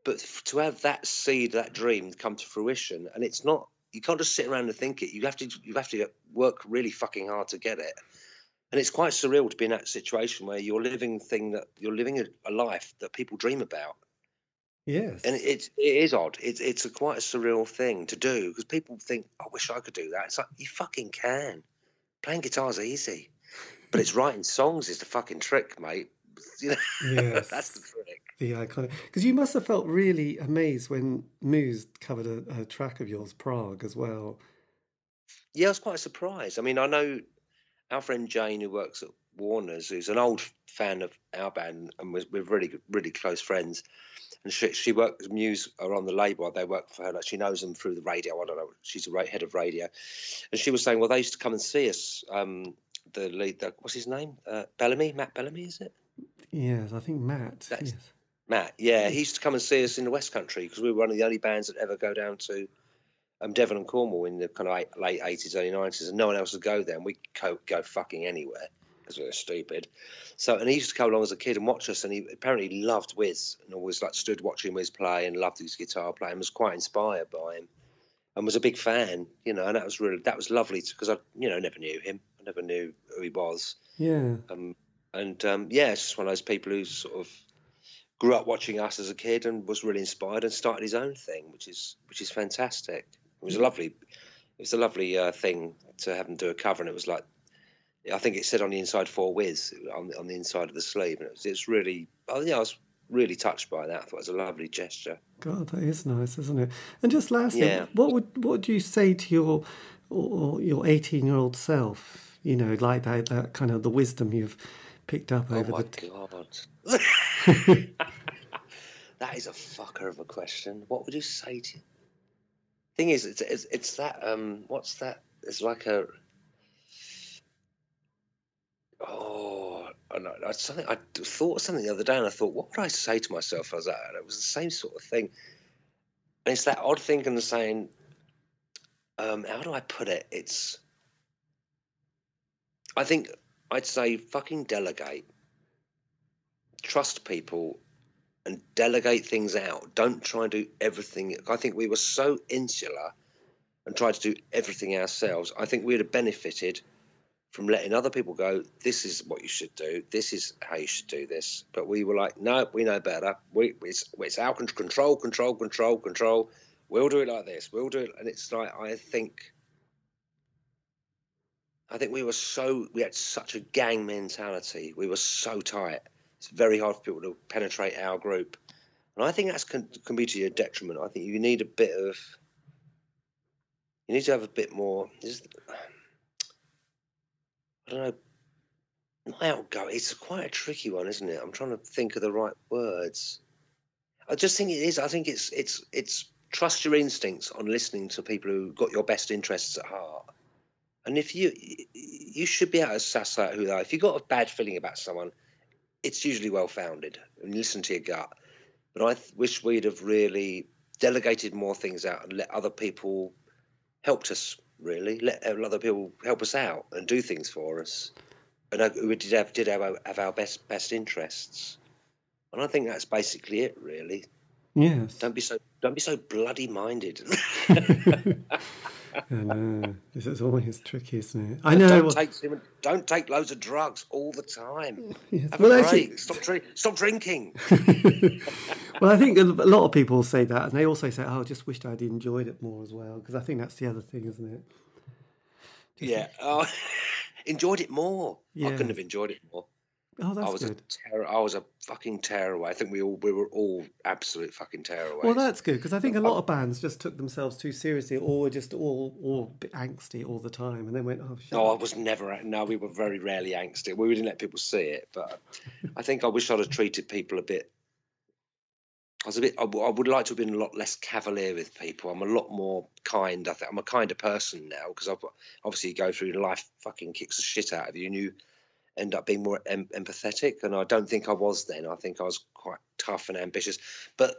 Speaker 4: But to have that seed, that dream come to fruition, and it's not you can't just sit around and think it. You have to you have to work really fucking hard to get it. And it's quite surreal to be in that situation where you're living thing that you're living a, a life that people dream about
Speaker 3: yes.
Speaker 4: and it's it is odd. It's it's a quite a surreal thing to do because people think, "I wish I could do that." It's like you fucking can. Playing guitar's is easy, but it's writing songs is the fucking trick, mate. You know,
Speaker 3: Yes.
Speaker 4: that's the trick.
Speaker 3: The iconic because you must have felt really amazed when Muse covered a, a track of yours, Prague, as well.
Speaker 4: Yeah, I was quite surprised. I mean, I know our friend Jane, who works at Warner's, who's an old fan of our band, and was, we're really, really close friends. And she, she works, Muse are on the label. They work for her. Like she knows them through the radio. I don't know. She's a head of radio. And she was saying, well, they used to come and see us. Um, the lead, the, what's his name? Uh, Bellamy, Matt Bellamy, is it?
Speaker 3: Yes, I think Matt.
Speaker 4: That's-
Speaker 3: yes.
Speaker 4: Matt, yeah, he used to come and see us in the West Country because we were one of the only bands that ever go down to um, Devon and Cornwall in the kind of eight, late eighties, early nineties, and no one else would go there, and we go, go fucking anywhere because we were stupid. So, and he used to come along as a kid and watch us, and he apparently loved Wiz and always like stood watching Wiz play and loved his guitar playing, and was quite inspired by him, and was a big fan, you know, and that was really that was lovely because I, you know, never knew him, I never knew who he was,
Speaker 3: Yeah.
Speaker 4: um, and um, yeah, it's just one of those people who sort of grew up watching us as a kid and was really inspired and started his own thing, which is which is fantastic. It was a lovely, it was a lovely uh, thing to have him do a cover, and it was like, I think it said on the inside for Wiz on the, on the inside of the sleeve, and it was, it's really, oh yeah, I was really touched by that. I thought it was a lovely gesture.
Speaker 3: God, that is nice, isn't it? And just lastly,
Speaker 4: Yeah.
Speaker 3: what would what would you say to your or, your eighteen year old self? You know, like that that kind of the wisdom you've picked up
Speaker 4: Oh
Speaker 3: over
Speaker 4: my
Speaker 3: the. T-
Speaker 4: god, that is a fucker of a question. What would you say to? You? Thing is, it's it's, it's that um, what's that? It's like a oh, I know, I something I thought of something the other day, and I thought, what would I say to myself as that? And it was the same sort of thing. And it's that odd thing and the saying, um, how do I put it? It's, I think I'd say fucking delegate. Trust people and delegate things out. Don't try and do everything. I think we were so insular and tried to do everything ourselves. I think we'd have benefited from letting other people go, this is what you should do, this is how you should do this. But we were like, no, we know better. We, it's, it's our con- control, control, control, control. We'll do it like this. We'll do it. And it's like, I think, I think we were so, we had such a gang mentality. We were so tight. It's very hard for people to penetrate our group, and I think that's can, can be to your detriment. I think you need a bit of you need to have a bit more. I don't know. Not outgoing. It's quite a tricky one, isn't it? I'm trying to think of the right words. I just think it is. I think it's it's it's trust your instincts on listening to people who got your best interests at heart. And if you you should be able to suss out who they are. If you've got a bad feeling about someone, it's usually well founded. And listen to your gut. But I th- wish we'd have really delegated more things out and let other people helped us. Really, let other people help us out and do things for us. And uh, we did have did have our, have our best best interests. And I think that's basically it. Really,
Speaker 3: Yes.
Speaker 4: don't be so don't be so bloody minded.
Speaker 3: I know. This is always tricky, isn't it? I know.
Speaker 4: don't take don't take loads of drugs all the time.
Speaker 3: Yes.
Speaker 4: Have
Speaker 3: Well,
Speaker 4: a
Speaker 3: actually-
Speaker 4: Stop, drink, stop drinking.
Speaker 3: well, I think a lot of people say that, and they also say, "Oh, I just wished I'd enjoyed it more as well," because I think that's the other thing, isn't it?
Speaker 4: yeah. Oh, enjoyed it more. I couldn't have enjoyed it more.
Speaker 3: Oh, that's
Speaker 4: I was
Speaker 3: good.
Speaker 4: a terror. I was a fucking tearaway. I think we all we were all absolute fucking tearaways.
Speaker 3: Well, that's good because I think a lot of bands just took themselves too seriously, or were just all all a bit angsty all the time, and then went, "Oh,
Speaker 4: No, I was never. No, we were very rarely angsty. We didn't let people see it, but I think I wish I'd have treated people a bit. I was a bit. I, would like to have been a lot less cavalier with people. I'm a lot more kind. I think I'm a kinder person now because I've obviously you go through life fucking kicks the shit out of you, and you end up being more em- empathetic. And I don't think I was then. I think I was quite tough and ambitious, but.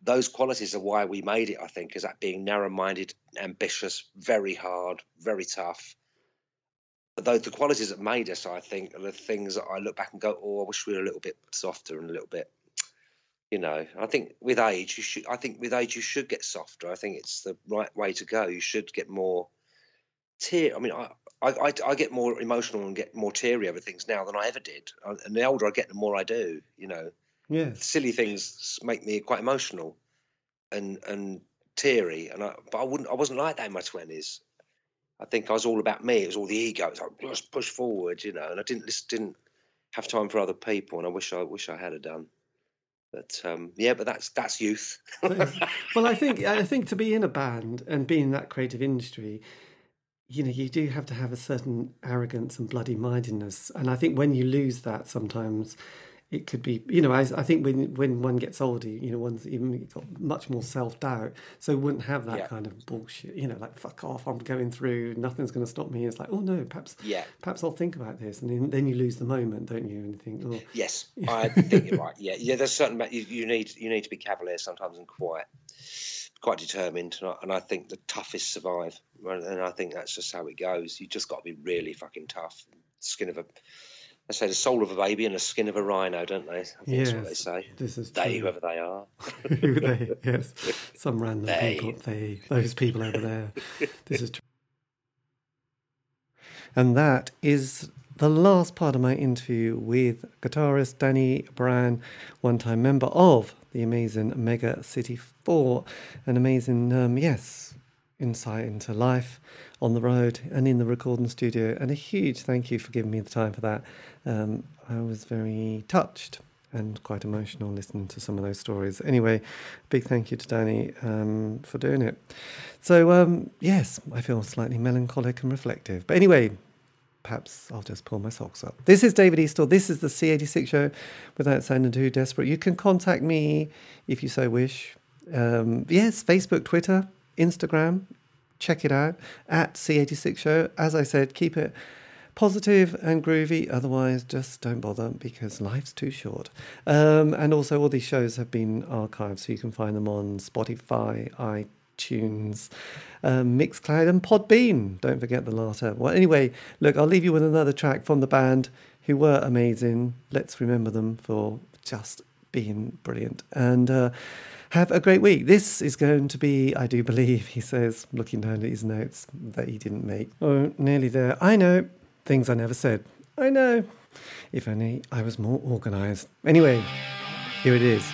Speaker 4: Those qualities are why we made it. I think is that being narrow-minded, ambitious, very hard, very tough, though the qualities that made us, I think, are the things that I look back and go, "Oh, I wish we were a little bit softer and a little bit." You know, I think with age, you should. I think with age, you should get softer. I think it's the right way to go. You should get more tear. I mean, I, I, I, I get more emotional and get more teary over things now than I ever did. And the older I get, the more I do. You know,
Speaker 3: yes,
Speaker 4: silly things make me quite emotional and and teary. And I, but I wouldn't. I wasn't like that in my twenties. I think I was all about me. It was all the ego. It was like just push forward, you know. And I didn't just didn't have time for other people. And I wish I wish I had have done. But um, yeah, but that's that's youth.
Speaker 3: well, I think I think to be in a band and be in that creative industry, you know, you do have to have a certain arrogance and bloody mindedness, and I think when you lose that, sometimes it could be, you know, I, I think when when one gets older, you know, one's even got much more self doubt, so wouldn't have that
Speaker 4: Yeah.
Speaker 3: kind of bullshit, you know, like fuck off, I'm going through, nothing's going to stop me. It's like, oh no, perhaps,
Speaker 4: Yeah.
Speaker 3: perhaps I'll think about this, and then, then you lose the moment, don't you? And you think, oh,
Speaker 4: yes, I think you're right. Yeah, yeah. There's certain you, you need you need to be cavalier sometimes and quite quite determined. And I, and I think the toughest survive. And I think that's just how it goes. You just got to be really fucking tough. Skin of a I say the soul of a baby and the skin of a rhino, don't they? I think that's what they say.
Speaker 3: this is
Speaker 4: they,
Speaker 3: true.
Speaker 4: whoever they are.
Speaker 3: who they, yes, some random
Speaker 4: They.
Speaker 3: people, they, those people over there. This is true. And that is the last part of my interview with guitarist Danny Brown, one time member of the amazing Mega City 4. An amazing, um, yes, insight into life on the road and in the recording studio. And a huge thank you for giving me the time for that. Um, I was very touched and quite emotional listening to some of those stories. Anyway, big thank you to Danny um, for doing it. So, um, yes, I feel slightly melancholic and reflective. But anyway, perhaps I'll just pull my socks up. This is David Eastaugh. This is the C86 show without sounding too desperate. You can contact me if you so wish. Um, yes, Facebook, Twitter, Instagram. Check it out at C86 show. As I said, keep it positive and groovy. Otherwise, just don't bother because life's too short. Um, and also, all these shows have been archived, so you can find them on Spotify, iTunes, um, Mixcloud, and Podbean. Don't forget the latter. Well, anyway, look, I'll leave you with another track from the band who were amazing. Let's remember them for just being brilliant. And uh, have a great week. This is going to be, I do believe, he says, looking down at his notes that he didn't make. Oh, nearly there. I know. Things I never said. I know. If only I was more organised. Anyway, here it is.